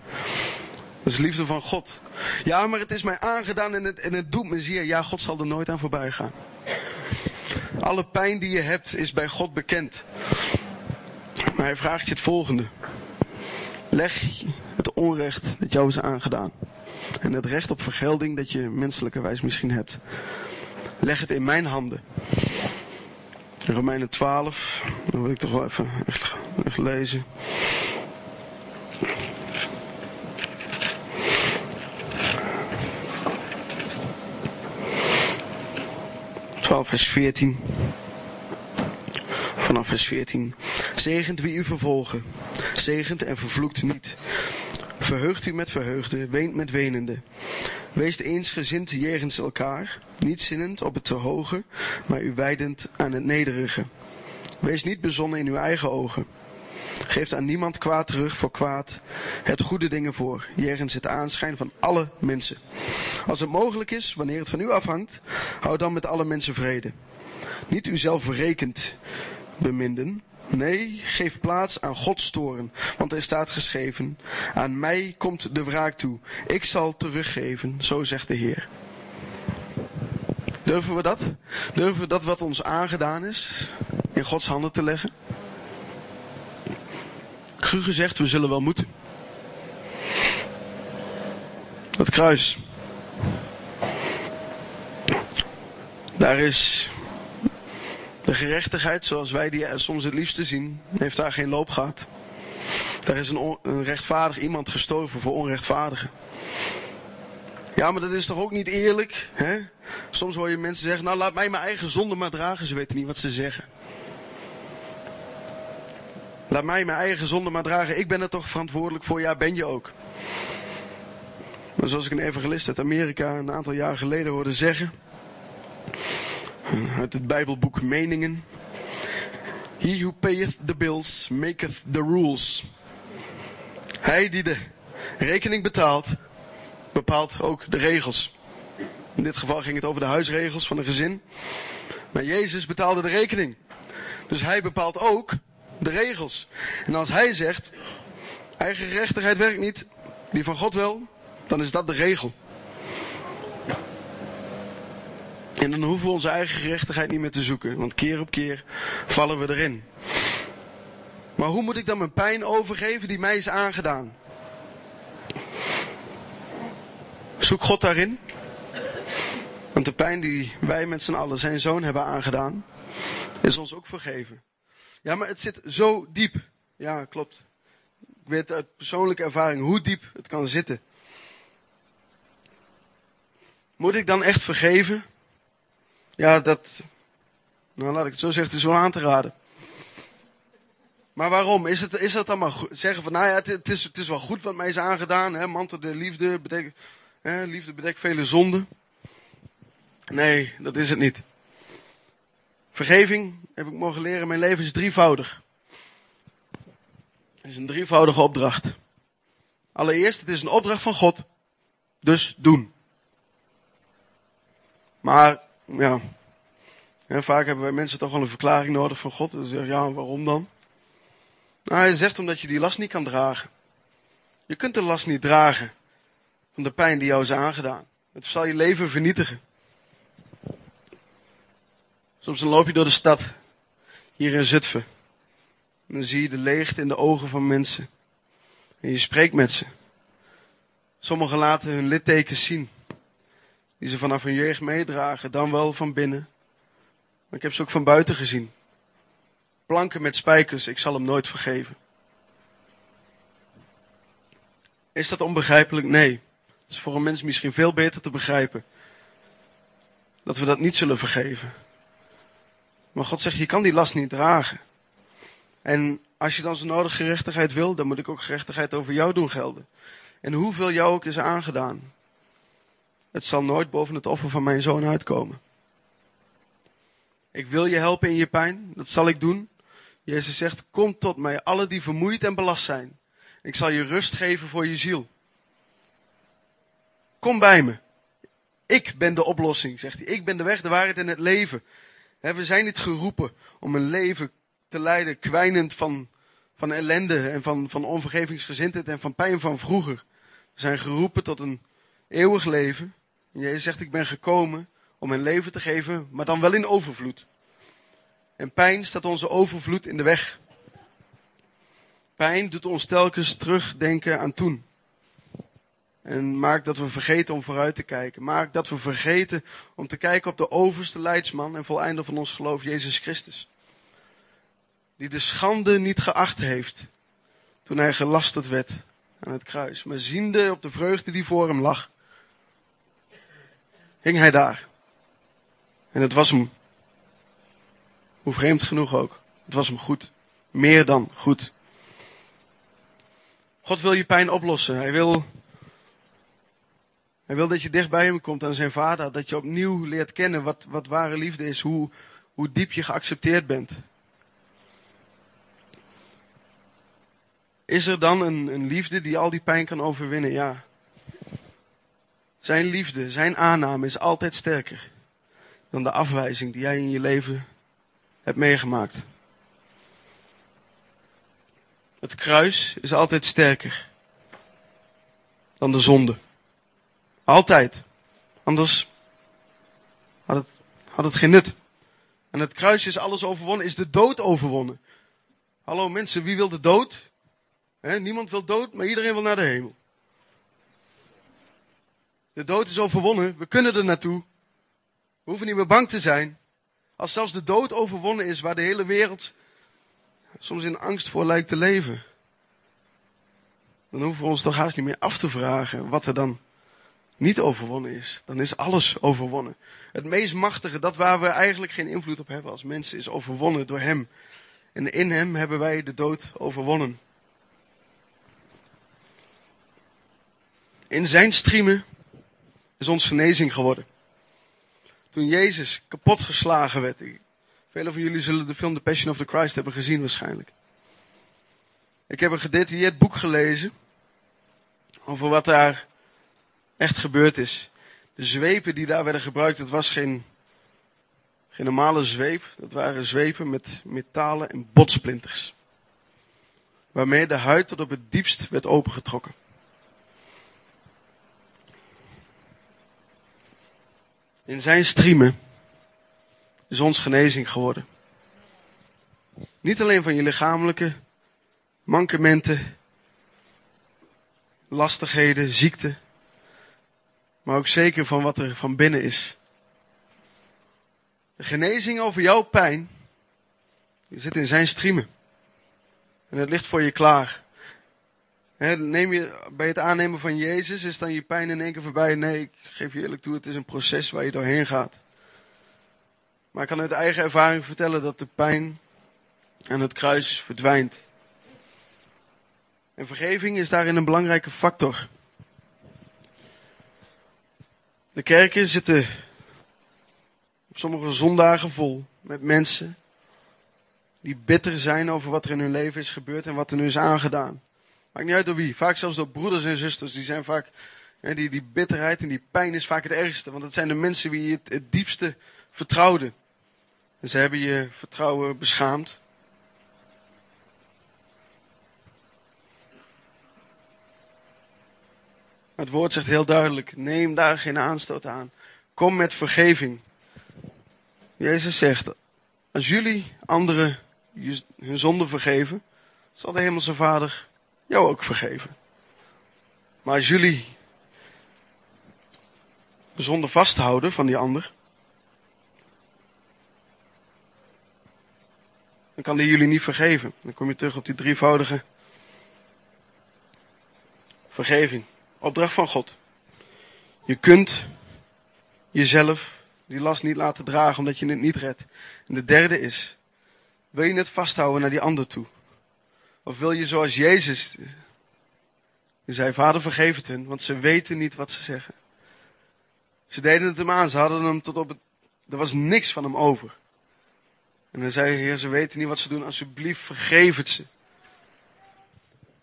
Dat is liefde van God. Ja, maar het is mij aangedaan en het, en het doet me zeer. Ja, God zal er nooit aan voorbij gaan. Alle pijn die je hebt is bij God bekend. Maar hij vraagt je het volgende. Leg het onrecht dat jou is aangedaan. En het recht op vergelding dat je menselijkerwijs misschien hebt. Leg het in mijn handen. Romeinen 12, dan wil ik toch wel even echt, echt lezen. 12, vers 14. Vanaf vers 14. Zegent wie u vervolgen. Zegent en vervloekt niet. Verheugt u met verheugde, weent met wenende. Wees eensgezind jegens elkaar, niet zinnend op het te hoge, maar u wijdend aan het nederige. Wees niet bezonnen in uw eigen ogen. Geeft aan niemand kwaad terug voor kwaad. Het goede dingen voor, jegens het aanschijn van alle mensen. Als het mogelijk is, wanneer het van u afhangt, hou dan met alle mensen vrede. Niet uzelf verrekend beminden. Nee, geef plaats aan Gods toren, want er staat geschreven: Aan mij komt de wraak toe. Ik zal teruggeven, zo zegt de Heer. Durven we dat? Durven we dat wat ons aangedaan is in Gods handen te leggen? Cru gezegd, we zullen wel moeten. Dat kruis. Daar is de gerechtigheid zoals wij die soms het liefste zien, heeft daar geen loop gehad. Daar is een, een rechtvaardig iemand gestorven voor onrechtvaardigen. Ja, maar dat is toch ook niet eerlijk? Hè? Soms hoor je mensen zeggen, nou laat mij mijn eigen zonde maar dragen. Ze weten niet wat ze zeggen. Laat mij mijn eigen zonde maar dragen. Ik ben er toch verantwoordelijk voor. Ja, ben je ook. Maar zoals ik een evangelist uit Amerika een aantal jaar geleden hoorde zeggen. Uit het Bijbelboek Meningen. He who payeth the bills maketh the rules. Hij die de rekening betaalt, bepaalt ook de regels. In dit geval ging het over de huisregels van een gezin. Maar Jezus betaalde de rekening. Dus hij bepaalt ook de regels. En als hij zegt, eigen gerechtigheid werkt niet, die van God wel, dan is dat de regel. En dan hoeven we onze eigen gerechtigheid niet meer te zoeken, want keer op keer vallen we erin. Maar hoe moet ik dan mijn pijn overgeven die mij is aangedaan? Zoek God daarin. Want de pijn die wij met z'n allen zijn zoon hebben aangedaan, is ons ook vergeven. Ja, maar het zit zo diep. Ja, klopt. Ik weet uit persoonlijke ervaring hoe diep het kan zitten. Moet ik dan echt vergeven? Ja, dat. Nou, laat ik het zo zeggen, het is wel aan te raden. Maar waarom? Is het, is dat dan maar goed? Zeggen van, nou ja, het, is, het is wel goed wat mij is aangedaan. Hè? Mantel de liefde, hè? liefde bedekt vele zonden. Nee, dat is het niet. Vergeving, heb ik mogen leren, mijn leven is drievoudig. Het is een drievoudige opdracht. Allereerst, het is een opdracht van God. Dus doen. Maar, ja. vaak hebben wij mensen toch wel een verklaring nodig van God. Dan zeggen ja, waarom dan? Nou, hij zegt omdat je die last niet kan dragen. Je kunt de last niet dragen van de pijn die jou is aangedaan. Het zal je leven vernietigen. Soms loop je door de stad, hier in Zutphen. En dan zie je de leegte in de ogen van mensen. En je spreekt met ze. Sommigen laten hun littekens zien. Die ze vanaf hun jeugd meedragen, dan wel van binnen. Maar ik heb ze ook van buiten gezien. Planken met spijkers, ik zal hem nooit vergeven. Is dat onbegrijpelijk? Nee. Het is voor een mens misschien veel beter te begrijpen. Dat we dat niet zullen vergeven. Maar God zegt, je kan die last niet dragen. En als je dan zo nodig gerechtigheid wil, dan moet ik ook gerechtigheid over jou doen gelden. En hoeveel jou ook is aangedaan. Het zal nooit boven het offer van mijn zoon uitkomen. Ik wil je helpen in je pijn, dat zal ik doen. Jezus zegt, kom tot mij, alle die vermoeid en belast zijn. Ik zal je rust geven voor je ziel. Kom bij me. Ik ben de oplossing, zegt hij. Ik ben de weg, de waarheid en het leven. We zijn niet geroepen om een leven te leiden, kwijnend van, van ellende en van, van onvergevingsgezindheid en van pijn van vroeger. We zijn geroepen tot een eeuwig leven. En Jezus zegt, ik ben gekomen om een leven te geven, maar dan wel in overvloed. En pijn staat onze overvloed in de weg. Pijn doet ons telkens terugdenken aan toen. En maakt dat we vergeten om vooruit te kijken. Maakt dat we vergeten om te kijken op de overste leidsman en voleinder van ons geloof, Jezus Christus. Die de schande niet geacht heeft toen hij gelasterd werd aan het kruis. Maar ziende op de vreugde die voor hem lag, hing hij daar. En het was hem, hoe vreemd genoeg ook, het was hem goed. Meer dan goed. God wil je pijn oplossen. Hij wil, hij wil dat je dicht bij hem komt aan zijn vader. Dat je opnieuw leert kennen wat, wat ware liefde is. Hoe, hoe diep je geaccepteerd bent. Is er dan een, een liefde die al die pijn kan overwinnen? Ja. Zijn liefde, zijn aanname is altijd sterker dan de afwijzing die jij in je leven hebt meegemaakt. Het kruis is altijd sterker dan de zonde. Altijd. Anders had het, had het geen nut. En het kruis is alles overwonnen, is de dood overwonnen. Hallo mensen, wie wil de dood? niemand wil dood, maar iedereen wil naar de hemel. De dood is overwonnen, we kunnen er naartoe. We hoeven niet meer bang te zijn. Als zelfs de dood overwonnen is, waar de hele wereld soms in angst voor lijkt te leven. Dan hoeven we ons toch haast niet meer af te vragen wat er dan niet overwonnen is. Dan is alles overwonnen. Het meest machtige, dat waar we eigenlijk geen invloed op hebben als mensen, is overwonnen door Hem. En in Hem hebben wij de dood overwonnen. In Zijn striemen is ons genezing geworden. Toen Jezus kapotgeslagen werd. Velen van jullie zullen de film The Passion of the Christ hebben gezien waarschijnlijk. Ik heb een gedetailleerd boek gelezen over wat daar echt gebeurd is. De zwepen die daar werden gebruikt, dat was geen, geen normale zweep. Dat waren zwepen met metalen en botsplinters. Waarmee de huid tot op het diepst werd opengetrokken. In zijn striemen is ons genezing geworden. Niet alleen van je lichamelijke mankementen, lastigheden, ziekte, maar ook zeker van wat er van binnen is. De genezing over jouw pijn, zit in zijn striemen. En het ligt voor je klaar. Neem je, bij het aannemen van Jezus is dan je pijn in één keer voorbij. Nee, ik geef je eerlijk toe, het is een proces waar je doorheen gaat. Maar ik kan uit eigen ervaring vertellen dat de pijn aan het kruis verdwijnt. En vergeving is daarin een belangrijke factor. De kerken zitten op sommige zondagen vol met mensen die bitter zijn over wat er in hun leven is gebeurd en wat er nu is aangedaan. Maakt niet uit door wie. Vaak zelfs door broeders en zusters. Die zijn vaak, die, die bitterheid en die pijn is vaak het ergste. Want het zijn de mensen wie je het, het diepste vertrouwde. En ze hebben je vertrouwen beschaamd. Het woord zegt heel duidelijk: neem daar geen aanstoot aan. Kom met vergeving. Jezus zegt: als jullie anderen hun zonde vergeven, zal de Hemelse Vader jou ook vergeven. Maar als jullie de zonde vasthouden van die ander, dan kan die jullie niet vergeven. Dan kom je terug op die drievoudige vergeving. Opdracht van God. Je kunt jezelf die last niet laten dragen omdat je het niet redt. En de derde is, wil je het vasthouden naar die ander toe? Of wil je zoals Jezus, die zei, vader vergeef het hen, want ze weten niet wat ze zeggen. Ze deden het hem aan, ze hadden hem tot op het, er was niks van hem over. En dan zei hij, Heer, ze weten niet wat ze doen. Alsjeblieft, vergeef het ze.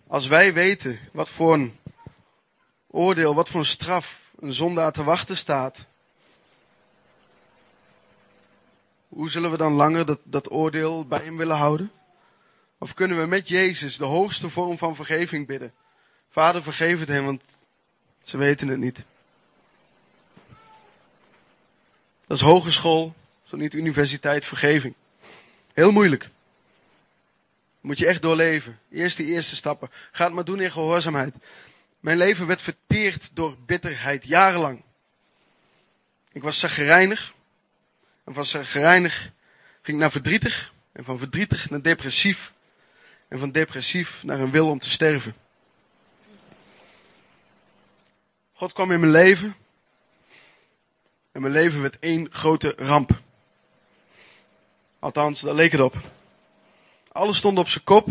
Als wij weten wat voor een oordeel, wat voor een straf een zondaar te wachten staat. Hoe zullen we dan langer dat, dat oordeel bij hem willen houden? Of kunnen we met Jezus de hoogste vorm van vergeving bidden? Vader, vergeef het hen, want ze weten het niet. Dat is hogeschool, zo niet universiteit, vergeving. Heel moeilijk. Moet je echt doorleven. Eerst die eerste stappen. Ga het maar doen in gehoorzaamheid. Mijn leven werd verteerd door bitterheid, jarenlang. Ik was zagrijnig. En van zagrijnig ging ik naar verdrietig. En van verdrietig naar depressief. En van depressief naar een wil om te sterven. God kwam in mijn leven. En mijn leven werd één grote ramp. Althans, daar leek het op. Alles stond op zijn kop.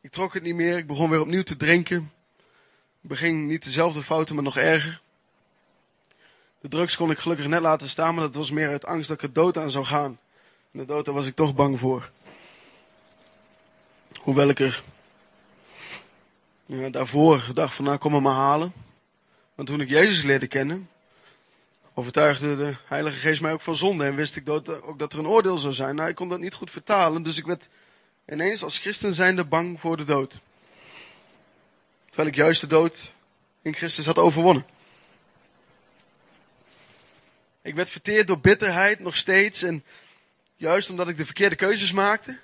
Ik trok het niet meer. Ik begon weer opnieuw te drinken. Ik beging niet dezelfde fouten, maar nog erger. De drugs kon ik gelukkig net laten staan, maar dat was meer uit angst dat ik er dood aan zou gaan. En de dood, daar was ik toch bang voor. Hoewel ik er ja, daarvoor dacht van, nou kom me maar halen. Want toen ik Jezus leerde kennen, overtuigde de Heilige Geest mij ook van zonde. En wist ik dat, ook dat er een oordeel zou zijn. Nou, ik kon dat niet goed vertalen, dus ik werd ineens als christen zijnde bang voor de dood. Terwijl ik juist de dood in Christus had overwonnen. Ik werd verteerd door bitterheid nog steeds. En juist omdat ik de verkeerde keuzes maakte,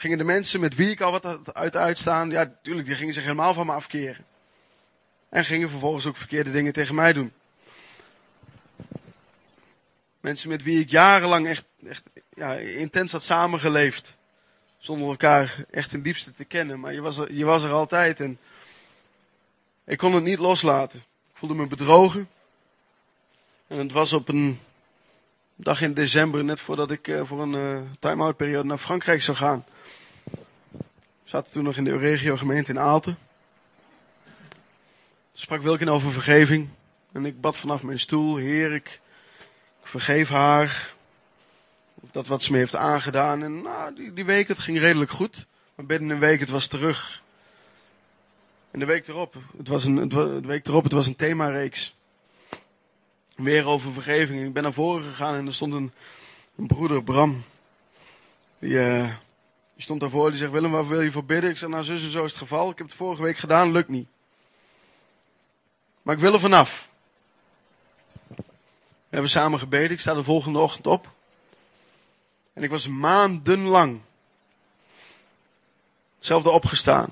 gingen de mensen met wie ik al wat uit uitstaan, ja, natuurlijk, die gingen zich helemaal van me afkeren. En gingen vervolgens ook verkeerde dingen tegen mij doen. Mensen met wie ik jarenlang echt, echt ja, intens had samengeleefd. Zonder elkaar echt ten diepste te kennen. Maar je was, er, je was er altijd en ik kon het niet loslaten. Ik voelde me bedrogen. En het was op een dag in december, net voordat ik uh, voor een uh, time-out periode naar Frankrijk zou gaan. Zaten toen nog in de regio gemeente in Aalten. Sprak Wilkin over vergeving. En ik bad vanaf mijn stoel, Heer, ik, vergeef haar dat wat ze me heeft aangedaan. En nou, die, die week, het ging redelijk goed. Maar binnen een week, het was terug. En de week erop, het was een, het, de week erop, het was een themareeks. Weer over vergeving. Ik ben naar voren gegaan en er stond een, een broeder, Bram. Die, uh, die stond daarvoor, die zegt, Willem, waar wil je voor bidden? Ik zeg, nou zus en zo is het geval. Ik heb het vorige week gedaan, lukt niet. Maar ik wil er vanaf. We hebben samen gebeden. Ik sta de volgende ochtend op. En ik was maandenlang hetzelfde opgestaan.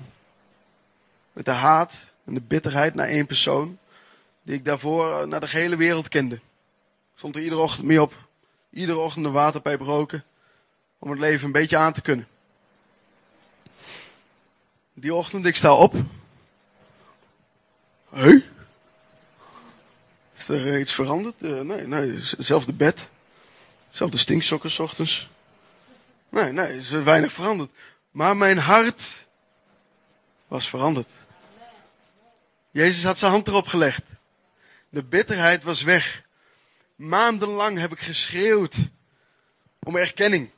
Met de haat en de bitterheid naar één persoon. Die ik daarvoor naar de gehele wereld kende. Stond er iedere ochtend mee op. Iedere ochtend een waterpijp roken. Om het leven een beetje aan te kunnen. Die ochtend, ik sta op. Hé? Is er iets veranderd? Uh, nee, nee, hetzelfde bed. Zelfde stinksokken s ochtends. Nee, nee, is weinig veranderd. Maar mijn hart was veranderd. Jezus had zijn hand erop gelegd. De bitterheid was weg. Maandenlang heb ik geschreeuwd om erkenning.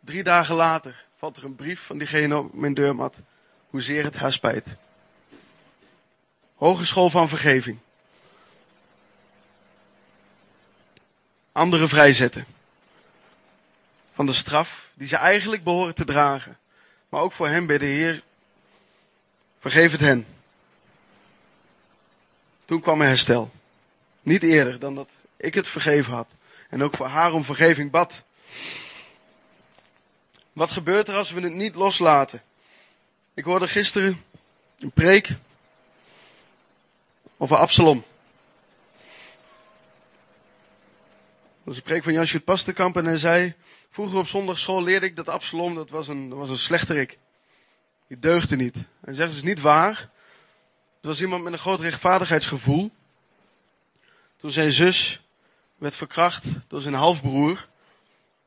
Drie dagen later valt er een brief van diegene op mijn deurmat. Hoezeer het haar spijt. Hogeschool van Vergeving. Anderen vrijzetten van de straf die ze eigenlijk behoren te dragen. Maar ook voor hen bij de Heer, vergeef het hen. Toen kwam er herstel. Niet eerder dan dat ik het vergeven had. En ook voor haar om vergeving bad. Wat gebeurt er als we het niet loslaten? Ik hoorde gisteren een preek over Absalom. Dat was een preek van Jan Pastenkamp en hij zei, Vroeger op zondagschool leerde ik dat Absalom, dat was een, dat was een slechterik. Die deugde niet. Hij zegt, het is niet waar. Het was iemand met een groot rechtvaardigheidsgevoel. Toen zijn zus werd verkracht door zijn halfbroer,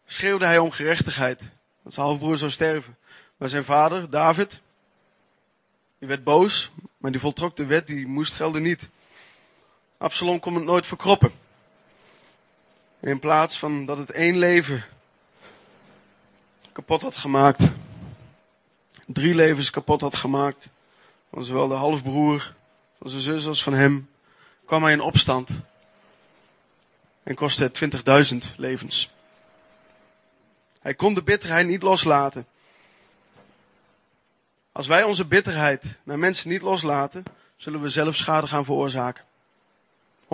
schreeuwde hij om gerechtigheid. Dat zijn halfbroer zou sterven. Maar zijn vader, David, die werd boos, maar die voltrok de wet, die moest gelden niet. Absalom kon het nooit verkroppen. In plaats van dat het één leven kapot had gemaakt. Drie levens kapot had gemaakt. Van zowel de halfbroer, van zijn zus als van hem. kwam hij in opstand. En kostte het 20.000 levens. Hij kon de bitterheid niet loslaten. Als wij onze bitterheid naar mensen niet loslaten, zullen we zelf schade gaan veroorzaken. 100%.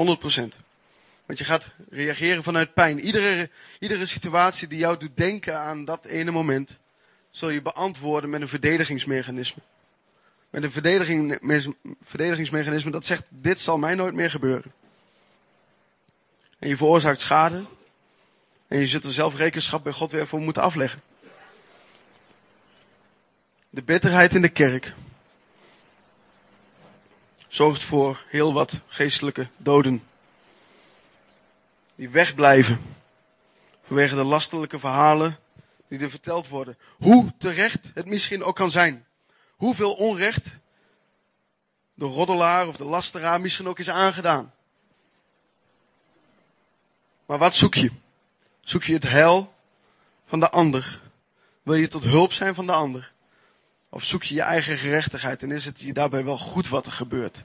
Want je gaat reageren vanuit pijn. Iedere, iedere situatie die jou doet denken aan dat ene moment, zul je beantwoorden met een verdedigingsmechanisme. Met een verdediging, verdedigingsmechanisme dat zegt, dit zal mij nooit meer gebeuren. En je veroorzaakt schade. En je zult er zelf rekenschap bij God weer voor moeten afleggen. De bitterheid in de kerk zorgt voor heel wat geestelijke doden. Die wegblijven vanwege de lastelijke verhalen die er verteld worden. Hoe terecht het misschien ook kan zijn. Hoeveel onrecht de roddelaar of de lasteraar misschien ook is aangedaan. Maar wat zoek je? Zoek je het heil van de ander? Wil je tot hulp zijn van de ander? Of zoek je je eigen gerechtigheid en is het je daarbij wel goed wat er gebeurt?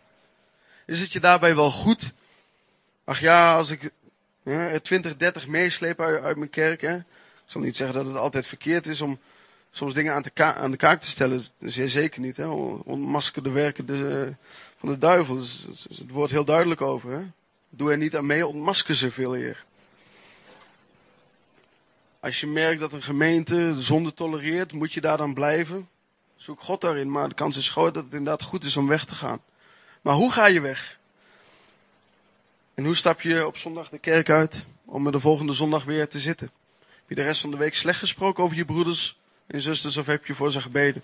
Is het je daarbij wel goed? Ach ja, als ik hè, 20, 30 meesleep uit, uit mijn kerk. Hè, ik zal niet zeggen dat het altijd verkeerd is om soms dingen aan de, aan de kaak te stellen. Zeer zeker niet. Hè. Ontmasker de werken de, van de duivel. Dus, dus het wordt heel duidelijk over. Hè. Doe er niet aan mee, ontmasker ze veel eer. Als je merkt dat een gemeente zonde tolereert, moet je daar dan blijven. Zoek God daarin, maar de kans is groot dat het inderdaad goed is om weg te gaan. Maar hoe ga je weg? En hoe stap je op zondag de kerk uit om er de volgende zondag weer te zitten? Heb je de rest van de week slecht gesproken over je broeders en zusters of heb je voor ze gebeden?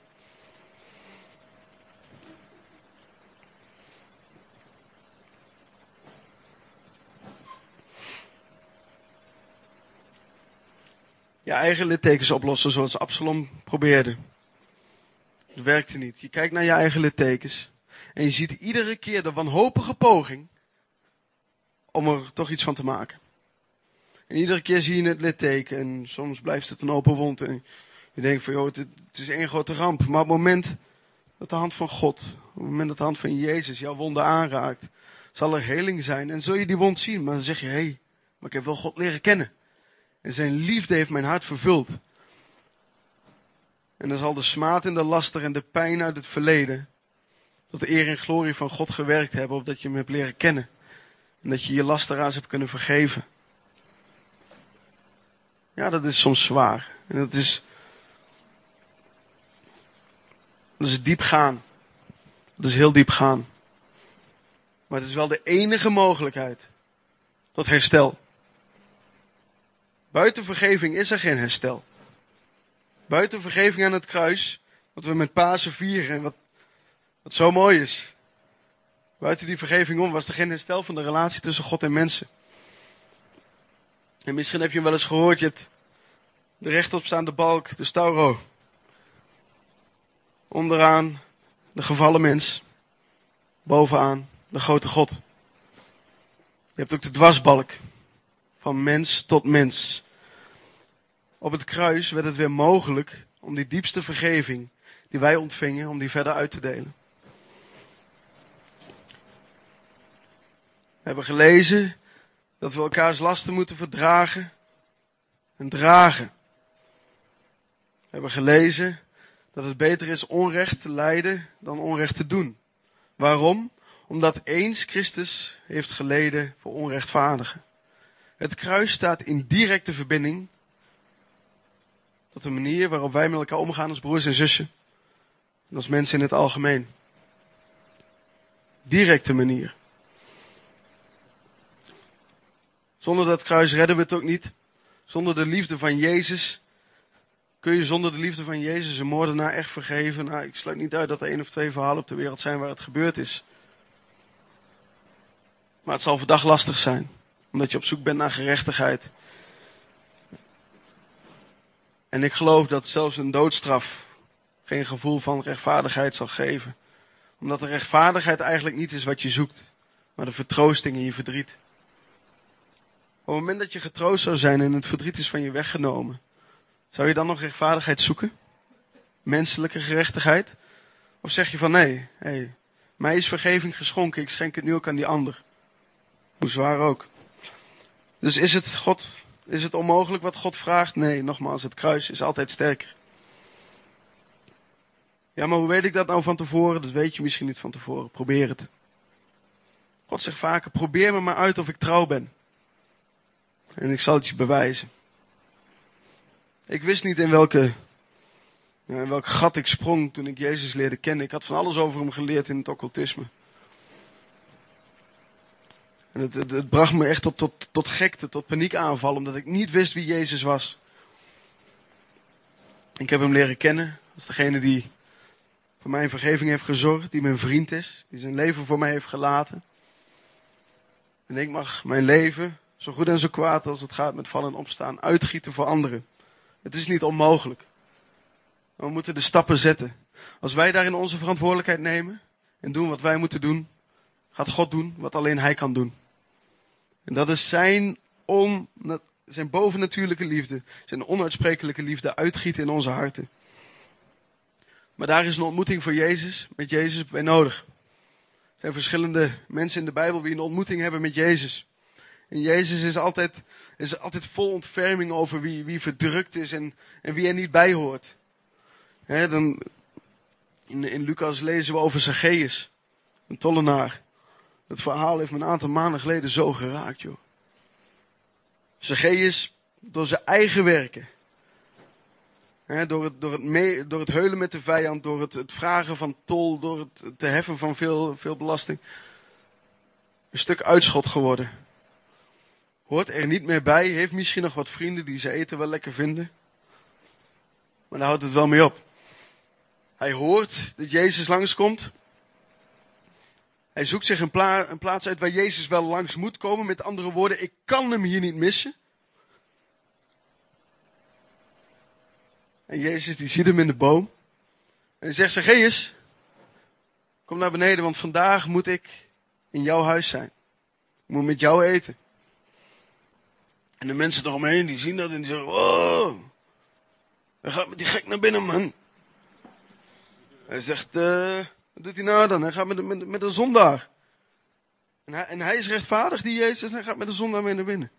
Je eigen littekens oplossen zoals Absalom probeerde. Dat werkte niet. Je kijkt naar je eigen littekens. En je ziet iedere keer de wanhopige poging om er toch iets van te maken. En iedere keer zie je het litteken en soms blijft het een open wond. En je denkt van, joh, het, is één grote ramp. Maar op het moment dat de hand van God, op het moment dat de hand van Jezus jouw wonden aanraakt, zal er heling zijn. En zul je die wond zien, maar dan zeg je, hé, hey, maar ik heb wel God leren kennen. En zijn liefde heeft mijn hart vervuld. En dan zal de smaad en de laster en de pijn uit het verleden tot de eer en glorie van God gewerkt hebben, opdat je hem hebt leren kennen. En dat je je lasteraars hebt kunnen vergeven. Ja, dat is soms zwaar. En dat is, dat is diep gaan. Dat is heel diep gaan. Maar het is wel de enige mogelijkheid tot herstel. Buiten vergeving is er geen herstel. Buiten vergeving aan het kruis, wat we met Pasen vieren en wat, wat zo mooi is. Buiten die vergeving om was er geen herstel van de relatie tussen God en mensen. En misschien heb je hem wel eens gehoord, je hebt de rechtopstaande balk, de stauro. Onderaan de gevallen mens. Bovenaan de grote God. Je hebt ook de dwarsbalk. Van mens tot mens. Op het kruis werd het weer mogelijk om die diepste vergeving die wij ontvingen, om die verder uit te delen. We hebben gelezen dat we elkaars lasten moeten verdragen en dragen. We hebben gelezen dat het beter is onrecht te lijden dan onrecht te doen. Waarom? Omdat eens Christus heeft geleden voor onrechtvaardigen. Het kruis staat in directe verbinding tot de manier waarop wij met elkaar omgaan als broers en zussen. En als mensen in het algemeen. Directe manier. Zonder dat kruis redden we het ook niet. Zonder de liefde van Jezus. Kun je zonder de liefde van Jezus een moordenaar echt vergeven? Nou, ik sluit niet uit dat er één of twee verhalen op de wereld zijn waar het gebeurd is. Maar het zal vandaag lastig zijn. Omdat je op zoek bent naar gerechtigheid. En ik geloof dat zelfs een doodstraf geen gevoel van rechtvaardigheid zal geven. Omdat de rechtvaardigheid eigenlijk niet is wat je zoekt, maar de vertroosting in je verdriet. Op het moment dat je getroost zou zijn en het verdriet is van je weggenomen, Zou je dan nog rechtvaardigheid zoeken? Menselijke gerechtigheid? Of zeg je van nee, hey, mij is vergeving geschonken, ik schenk het nu ook aan die ander. Hoe zwaar ook. Dus is het, God, is het onmogelijk wat God vraagt? Nee, nogmaals, het kruis is altijd sterker. Ja, maar hoe weet ik dat nou van tevoren? Dat weet je misschien niet van tevoren. Probeer het. God zegt vaker, probeer me maar uit of ik trouw ben. En ik zal het je bewijzen. Ik wist niet in welke, in welk gat ik sprong toen ik Jezus leerde kennen. Ik had van alles over hem geleerd in het occultisme. En het, het, bracht me echt tot, tot, tot gekte, tot paniekaanval, omdat ik niet wist wie Jezus was. Ik heb hem leren kennen als degene die voor mijn vergeving heeft gezorgd, die mijn vriend is, die zijn leven voor mij heeft gelaten. En ik mag mijn leven, zo goed en zo kwaad als het gaat met vallen en opstaan, uitgieten voor anderen. Het is niet onmogelijk. We moeten de stappen zetten. Als wij daarin onze verantwoordelijkheid nemen en doen wat wij moeten doen, gaat God doen wat alleen Hij kan doen. En dat is zijn, on, zijn bovennatuurlijke liefde, zijn onuitsprekelijke liefde uitgieten in onze harten. Maar daar is een ontmoeting voor Jezus, met Jezus bij nodig. Er zijn verschillende mensen in de Bijbel die een ontmoeting hebben met Jezus. En Jezus is altijd, is altijd vol ontferming over wie, wie verdrukt is en, en wie er niet bij hoort. dan, in, in Lucas lezen we over Zacchaeus, een tollenaar. Het verhaal heeft me een aantal maanden geleden zo geraakt, joh. Zacchaeus, door zijn eigen werken, door, het, door, het door het heulen met de vijand, door het, het vragen van tol, door het te heffen van veel, veel belasting. Een stuk uitschot geworden. Hoort er niet meer bij, heeft misschien nog wat vrienden die zijn eten wel lekker vinden. Maar daar houdt het wel mee op. Hij hoort dat Jezus langskomt. Hij zoekt zich een, een plaats uit waar Jezus wel langs moet komen. Met andere woorden, ik kan hem hier niet missen. En Jezus die ziet hem in de boom. En zegt, Zacchaeus, kom naar beneden, want vandaag moet ik in jouw huis zijn. Ik moet met jou eten. En de mensen eromheen, die zien dat en die zeggen, wow, hij gaat met die gek naar binnen, man. Hij zegt, uh, doet hij nou dan? Hij gaat met, met, met een zondaar. En hij, en hij is rechtvaardig, die Jezus, en hij gaat met een zondaar mee naar binnen.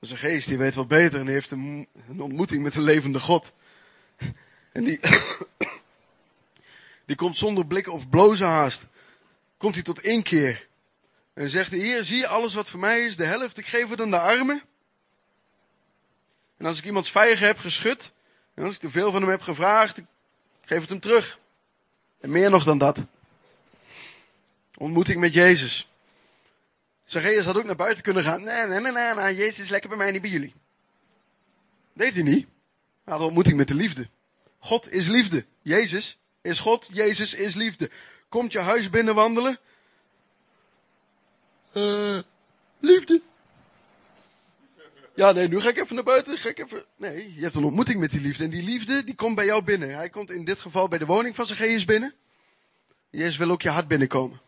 Dus een geest die weet wat beter en die heeft een, ontmoeting met de levende God. En die, die komt zonder blikken of blozen haast. Komt hij tot inkeer. En zegt, hier zie je alles wat voor mij is, de helft, ik geef het aan de armen. En als ik iemands vijgen heb geschud, en als ik te veel van hem heb gevraagd, geef het hem terug. En meer nog dan dat. Ontmoeting met Jezus. Zacchaeus had ook naar buiten kunnen gaan. Nee, nee, nee, nee, nee, Jezus is lekker bij mij, niet bij jullie. Deed hij niet. Hij had ontmoeting met de liefde. God is liefde. Jezus is God. Jezus is liefde. Komt je huis binnen wandelen? Uh, liefde. Ja, nee, nu ga ik even naar buiten. Ga ik even... Nee, je hebt een ontmoeting met die liefde. En die liefde, die komt bij jou binnen. Hij komt in dit geval bij de woning van Zacchaeus binnen. Jezus wil ook je hart binnenkomen.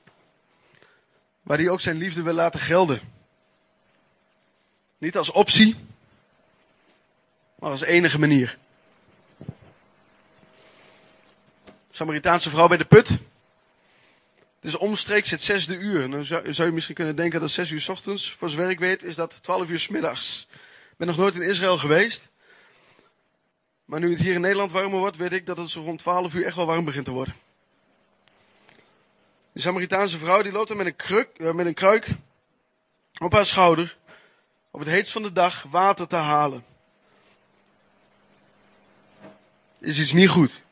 Waar hij ook zijn liefde wil laten gelden. Niet als optie, maar als enige manier. Samaritaanse vrouw bij de put. Is omstreeks het zesde uur. Dan zou, zou, je misschien kunnen denken dat zes uur s ochtends, voor zover ik weet, is dat twaalf uur s middags. Ik ben nog nooit in Israël geweest. Maar nu het hier in Nederland warmer wordt, weet ik dat het zo rond twaalf uur echt wel warm begint te worden. De Samaritaanse vrouw die loopt er met een, kruk, eh, met een kruik op haar schouder op het heetst van de dag water te halen. Is iets niet goed.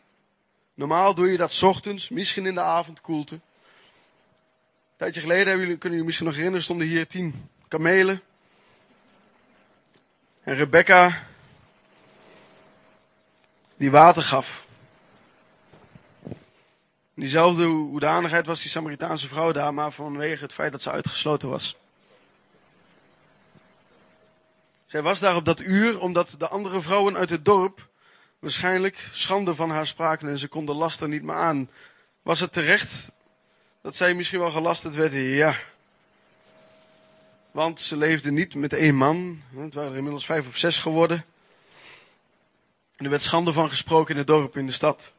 Normaal doe je dat ochtends, misschien in de avondkoelte. Tijdje geleden hebben jullie, kunnen jullie misschien nog herinneren, stonden hier tien kamelen. En Rebecca, die water gaf. Diezelfde hoedanigheid was die Samaritaanse vrouw daar, maar vanwege het feit dat ze uitgesloten was. Zij was daar op dat uur omdat de andere vrouwen uit het dorp waarschijnlijk schande van haar spraken en ze konden laster niet meer aan. Was het terecht dat zij misschien wel gelasterd werd? Ja. Want ze leefde niet met één man. Het waren er inmiddels vijf of zes geworden. En er werd schande van gesproken in het dorp, in de stad.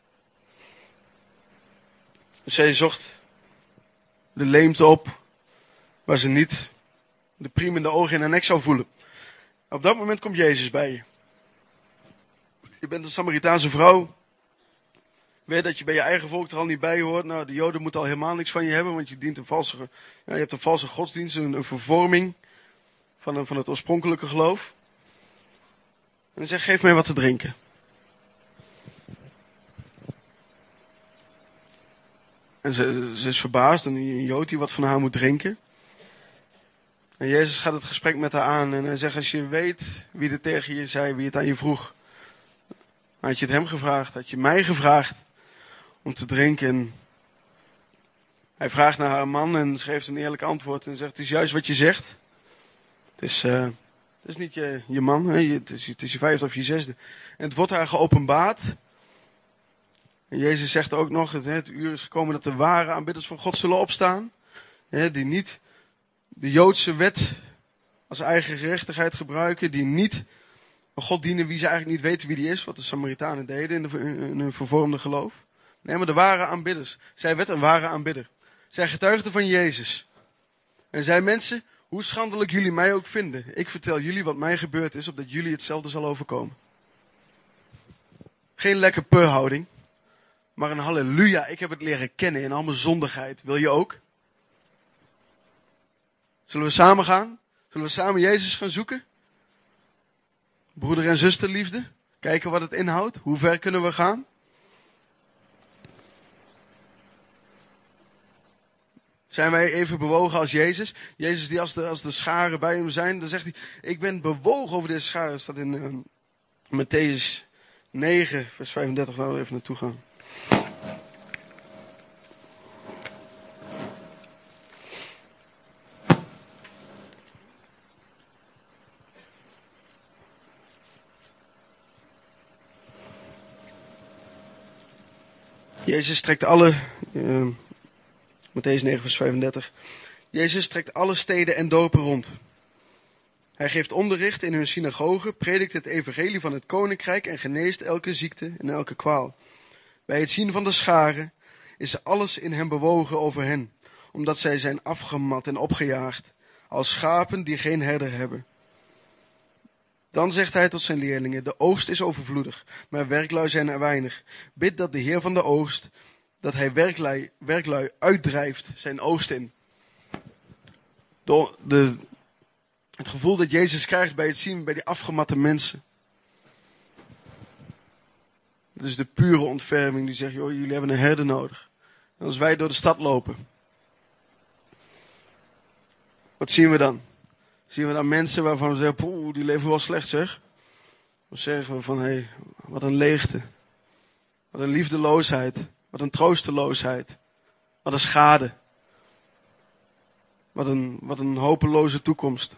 Dus zij zocht de leemte op waar ze niet de priem in de ogen in haar nek zou voelen. Op dat moment komt Jezus bij je. Je bent een Samaritaanse vrouw. Weet dat je bij je eigen volk er al niet bij hoort. Nou, de Joden moeten al helemaal niks van je hebben, want je dient een valse, ja, je hebt een valse godsdienst, een, een vervorming van, van het oorspronkelijke geloof. En hij zegt, geef mij wat te drinken. En ze, ze is verbaasd, en een Jood die wat van haar moet drinken. En Jezus gaat het gesprek met haar aan en hij zegt, als je weet wie er tegen je zei, wie het aan je vroeg. Had je het hem gevraagd, had je mij gevraagd om te drinken. En hij vraagt naar haar man en schreef een eerlijk antwoord en zegt, het is juist wat je zegt. Het is, uh, het is niet je, je man, hè? Het, is, het is je vijfde of je zesde. En het wordt haar geopenbaard. En Jezus zegt ook nog, het, het uur is gekomen dat de ware aanbidders van God zullen opstaan. Hè, die niet de Joodse wet als eigen gerechtigheid gebruiken, die niet God dienen wie ze eigenlijk niet weten wie die is, wat de Samaritanen deden in, de, in hun vervormde geloof. Nee, maar de ware aanbidders. Zij werd een ware aanbidder. Zij getuigde van Jezus. En zei mensen, hoe schandelijk jullie mij ook vinden, ik vertel jullie wat mij gebeurd is, opdat jullie hetzelfde zal overkomen. Geen lekker peurhouding, maar een halleluja, ik heb het leren kennen in al mijn zondigheid. Wil je ook? Zullen we samen gaan? Zullen we samen Jezus gaan zoeken? Broeder en zusterliefde? Kijken wat het inhoudt? Hoe ver kunnen we gaan? Zijn wij even bewogen als Jezus? Jezus die als de, als de scharen bij hem zijn, dan zegt hij, ik ben bewogen over deze scharen. Dat staat in uh, Matthäus 9, vers 35, waar we even naartoe gaan. Jezus trekt alle, uh, Matthäus 9 vers 35, Jezus trekt alle steden en dorpen rond. Hij geeft onderricht in hun synagogen, predikt het evangelie van het koninkrijk en geneest elke ziekte en elke kwaal. Bij het zien van de scharen is alles in hem bewogen over hen, omdat zij zijn afgemat en opgejaagd, als schapen die geen herder hebben. Dan zegt hij tot zijn leerlingen, de oogst is overvloedig, maar werklui zijn er weinig. Bid dat de Heer van de oogst, dat hij werklui, werklui uitdrijft zijn oogst in. De, de, het gevoel dat Jezus krijgt bij het zien bij die afgematte mensen. Dat is de pure ontferming die zegt, joh, jullie hebben een herder nodig. En als wij door de stad lopen, wat zien we dan? zien we dan mensen waarvan we zeggen, poeh, die leven wel slecht zeg. Dan zeggen we van, hé, hey, wat een leegte. Wat een liefdeloosheid. Wat een troosteloosheid. Wat een schade. Wat een, wat een hopeloze toekomst.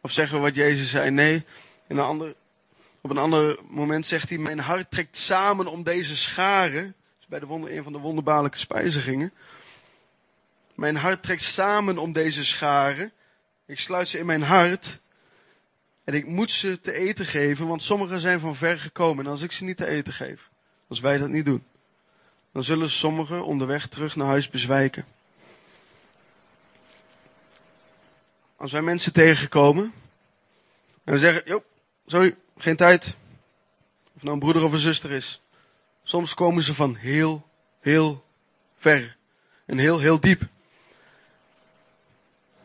Of zeggen we wat Jezus zei? Nee, in een ander, op een ander moment zegt hij, mijn hart trekt samen om deze scharen. bij de wonder, een van de wonderbaarlijke spijzigingen. Mijn hart trekt samen om deze scharen. Ik sluit ze in mijn hart. En ik moet ze te eten geven, want sommigen zijn van ver gekomen. En als ik ze niet te eten geef, als wij dat niet doen, dan zullen sommigen onderweg terug naar huis bezwijken. Als wij mensen tegenkomen en we zeggen, joh, sorry, geen tijd. Of nou een broeder of een zuster is. Soms komen ze van heel, heel ver. En heel, heel diep.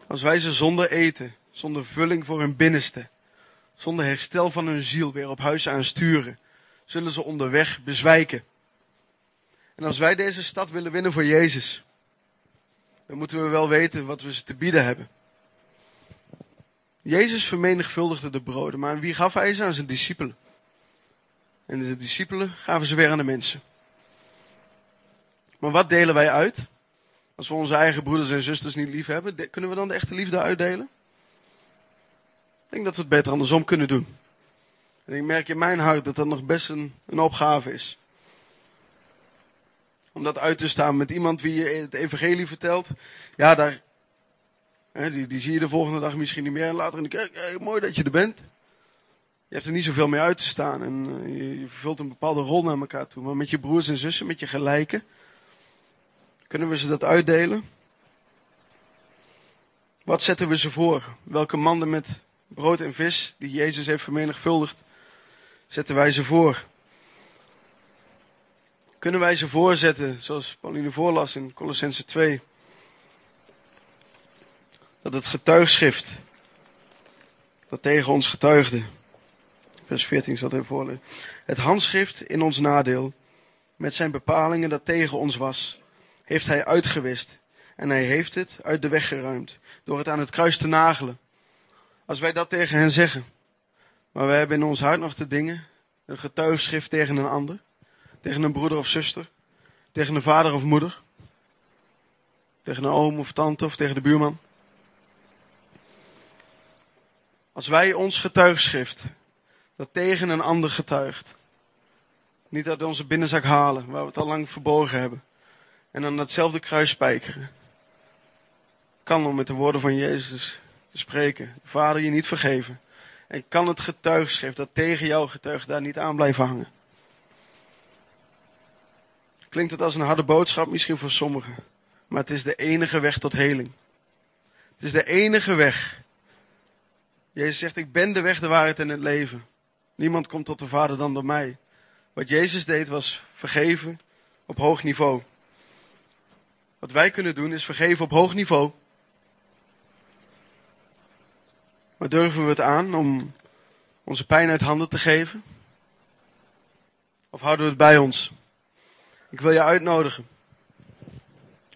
Als wij ze zonder eten, zonder vulling voor hun binnenste, zonder herstel van hun ziel weer op huis aansturen, zullen ze onderweg bezwijken. En als wij deze stad willen winnen voor Jezus, dan moeten we wel weten wat we ze te bieden hebben. Jezus vermenigvuldigde de broden, maar wie gaf hij ze aan zijn discipelen? En de discipelen gaven ze weer aan de mensen. Maar wat delen wij uit? Als we onze eigen broeders en zusters niet lief hebben, kunnen we dan de echte liefde uitdelen? Ik denk dat we het beter andersom kunnen doen. En ik merk in mijn hart dat dat nog best een, een opgave is. Om dat uit te staan met iemand wie je het evangelie vertelt. Ja, daar, hè, die, die zie je de volgende dag misschien niet meer. En later in de kerk, hey, mooi dat je er bent. Je hebt er niet zoveel mee uit te staan en uh, je, je vervult een bepaalde rol naar elkaar toe. Maar met je broers en zussen, met je gelijken, kunnen we ze dat uitdelen? Wat zetten we ze voor? Welke manden met brood en vis, die Jezus heeft vermenigvuldigd, zetten wij ze voor? Kunnen wij ze voorzetten, zoals Pauline voorlas in Colossense 2? Dat het getuigschrift, dat tegen ons getuigde, vers 14 zal even voorlezen. Het handschrift in ons nadeel, met zijn bepalingen dat tegen ons was, heeft hij uitgewist. En hij heeft het uit de weg geruimd, door het aan het kruis te nagelen. Als wij dat tegen hen zeggen, maar wij hebben in ons hart nog de dingen, een getuigschrift tegen een ander, tegen een broeder of zuster, tegen een vader of moeder, tegen een oom of tante of tegen de buurman. Als wij ons getuigschrift, dat tegen een ander getuigt, niet uit onze binnenzak halen, waar we het al lang verborgen hebben, en dan datzelfde kruis spijkeren, kan om met de woorden van Jezus te spreken, Vader je niet vergeven, en kan het getuigschrift dat tegen jou getuigt daar niet aan blijven hangen. Klinkt het als een harde boodschap misschien voor sommigen, maar het is de enige weg tot heling. Het is de enige weg. Jezus zegt, ik ben de weg, de waarheid en het leven. Niemand komt tot de Vader dan door mij. Wat Jezus deed was vergeven op hoog niveau. Wat wij kunnen doen is vergeven op hoog niveau. Maar durven we het aan om onze pijn uit handen te geven? Of houden we het bij ons? Ik wil je uitnodigen.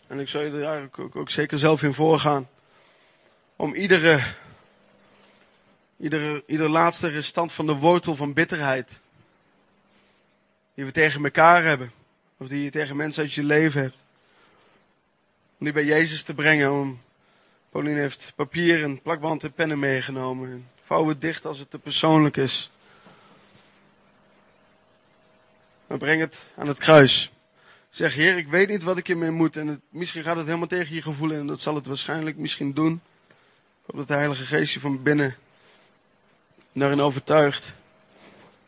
En ik zal je er eigenlijk ook, ook zeker zelf in voorgaan. Om iedere, iedere, ieder laatste restant van de wortel van bitterheid. Die we tegen elkaar hebben. Of die je tegen mensen uit je leven hebt. Om die bij Jezus te brengen. Om, Pauline heeft papier en plakband en pennen meegenomen. En vouw het dicht als het te persoonlijk is. Maar breng het aan het kruis. Zeg, Heer, ik weet niet wat ik hiermee moet. En het, misschien gaat het helemaal tegen je gevoel. En dat zal het waarschijnlijk misschien doen. Ik hoop dat de Heilige Geest je van binnen daarin overtuigt.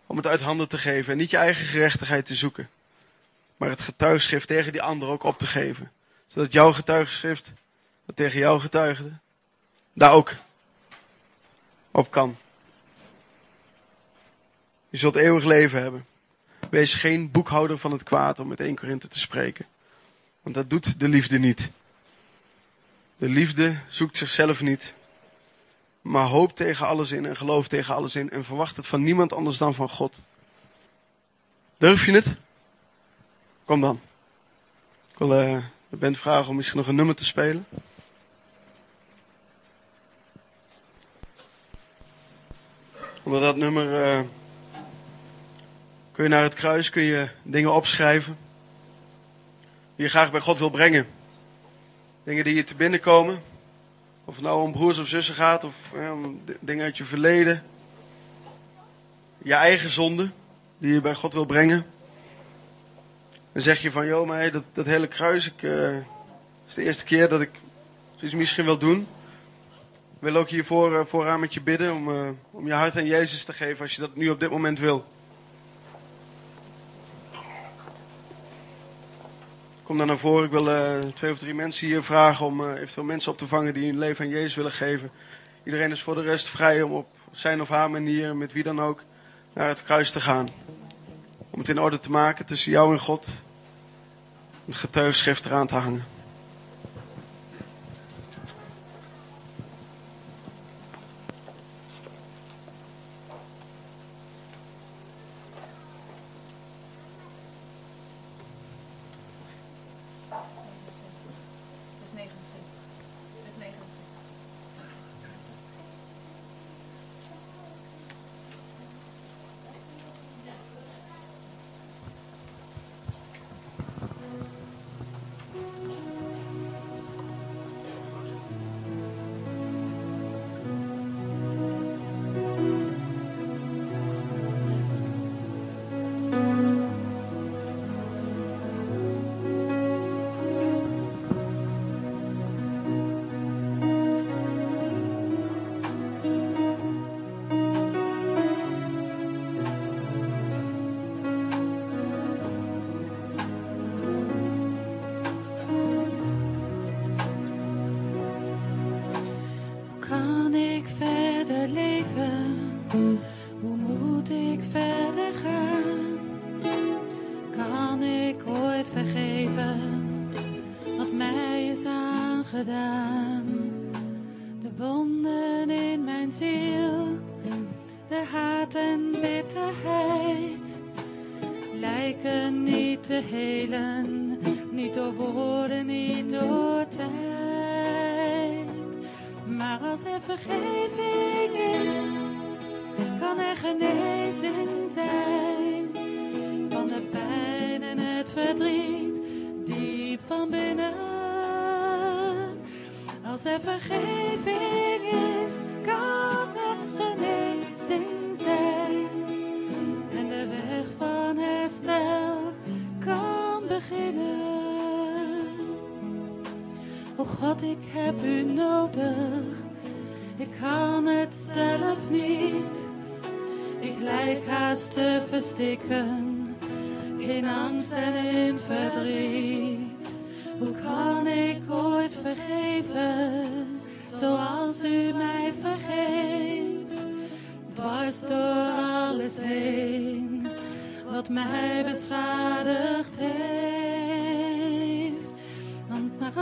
Om het uit handen te geven. En niet je eigen gerechtigheid te zoeken. Maar het getuigschrift tegen die ander ook op te geven. Zodat jouw getuigschrift, dat tegen jou getuigde, daar ook op kan. Je zult eeuwig leven hebben. Wees geen boekhouder van het kwaad om met 1 Korinthe te spreken. Want dat doet de liefde niet. De liefde zoekt zichzelf niet. Maar hoopt tegen alles in en gelooft tegen alles in. En verwacht het van niemand anders dan van God. Durf je het? Kom dan. Ik wil uh, de band vragen om misschien nog een nummer te spelen. Onder dat nummer... Uh, Kun je naar het kruis, kun je dingen opschrijven. Die je graag bij God wil brengen. Dingen die je te binnenkomen. Of het nou om broers of zussen gaat, of om dingen uit je verleden. Je eigen zonde, die je bij God wil brengen. Dan zeg je van, joh, maar dat, dat hele kruis, ik, uh, is de eerste keer dat ik zoiets misschien wil doen. Ik wil ook hiervoor uh, vooraan met je bidden om, uh, om je hart aan Jezus te geven als je dat nu op dit moment wil. Kom dan naar voren. Ik wil uh, twee of drie mensen hier vragen om eventueel mensen op te vangen die hun leven aan Jezus willen geven. Iedereen is voor de rest vrij om op zijn of haar manier, met wie dan ook, naar het kruis te gaan. Om het in orde te maken tussen jou en God. Een getuigschrift eraan te hangen.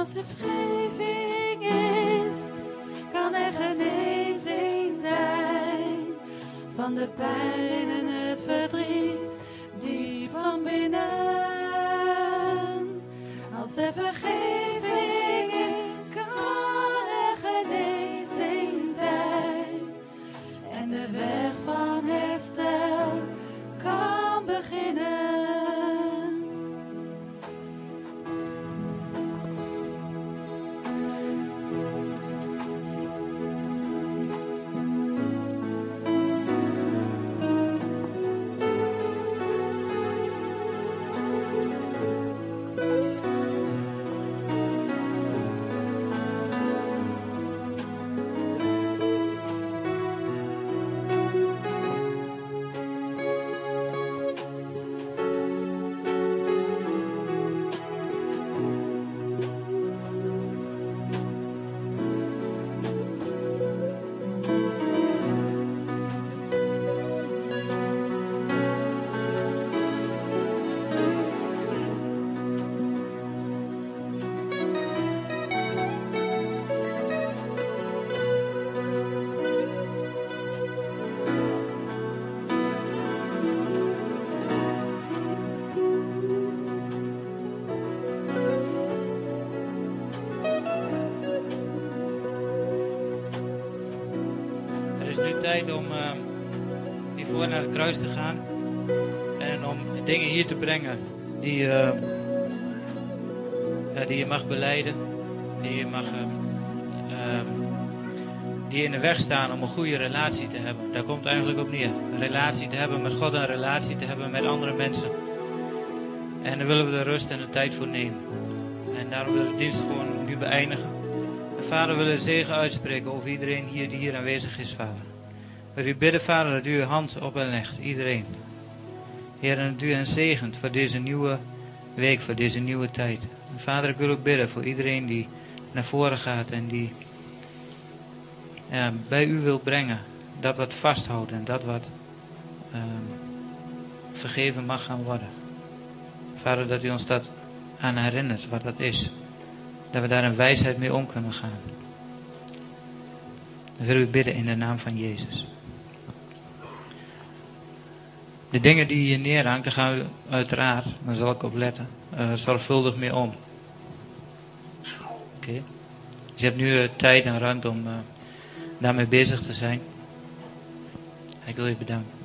Als er vergeving is, kan er genezing zijn van de pijn en het verdriet diep van binnen. Als er vergeving tijd om uh, hiervoor naar het kruis te gaan. En om dingen hier te brengen die, eh, die je mag beleiden. Die je mag. eh, eh, die in de weg staan om een goede relatie te hebben. Daar komt eigenlijk op neer. Een relatie te hebben met God en een relatie te hebben met andere mensen. En daar willen we de rust en de tijd voor nemen. En daarom willen we de dienst gewoon nu beëindigen. En vader, we willen zegen uitspreken over iedereen hier die hier aanwezig is, vader. We u bidden, vader, dat u uw hand op hen legt, iedereen. Heer, en dat u hen zegent voor deze nieuwe week, voor deze nieuwe tijd. Vader, ik wil ook bidden voor iedereen die naar voren gaat en die bij u wil brengen. Dat wat vasthoudt en dat wat ehm, vergeven mag gaan worden. Vader, dat u ons dat aan herinnert, wat dat is. Dat we daar in wijsheid mee om kunnen gaan. Dan willen we bidden in de naam van Jezus. De dingen die je neerhangt, daar gaan we uiteraard, daar zal ik op letten, eh, zorgvuldig mee om. Oké. Dus je hebt nu eh, tijd en ruimte om eh, daarmee bezig te zijn. Ik wil je bedanken.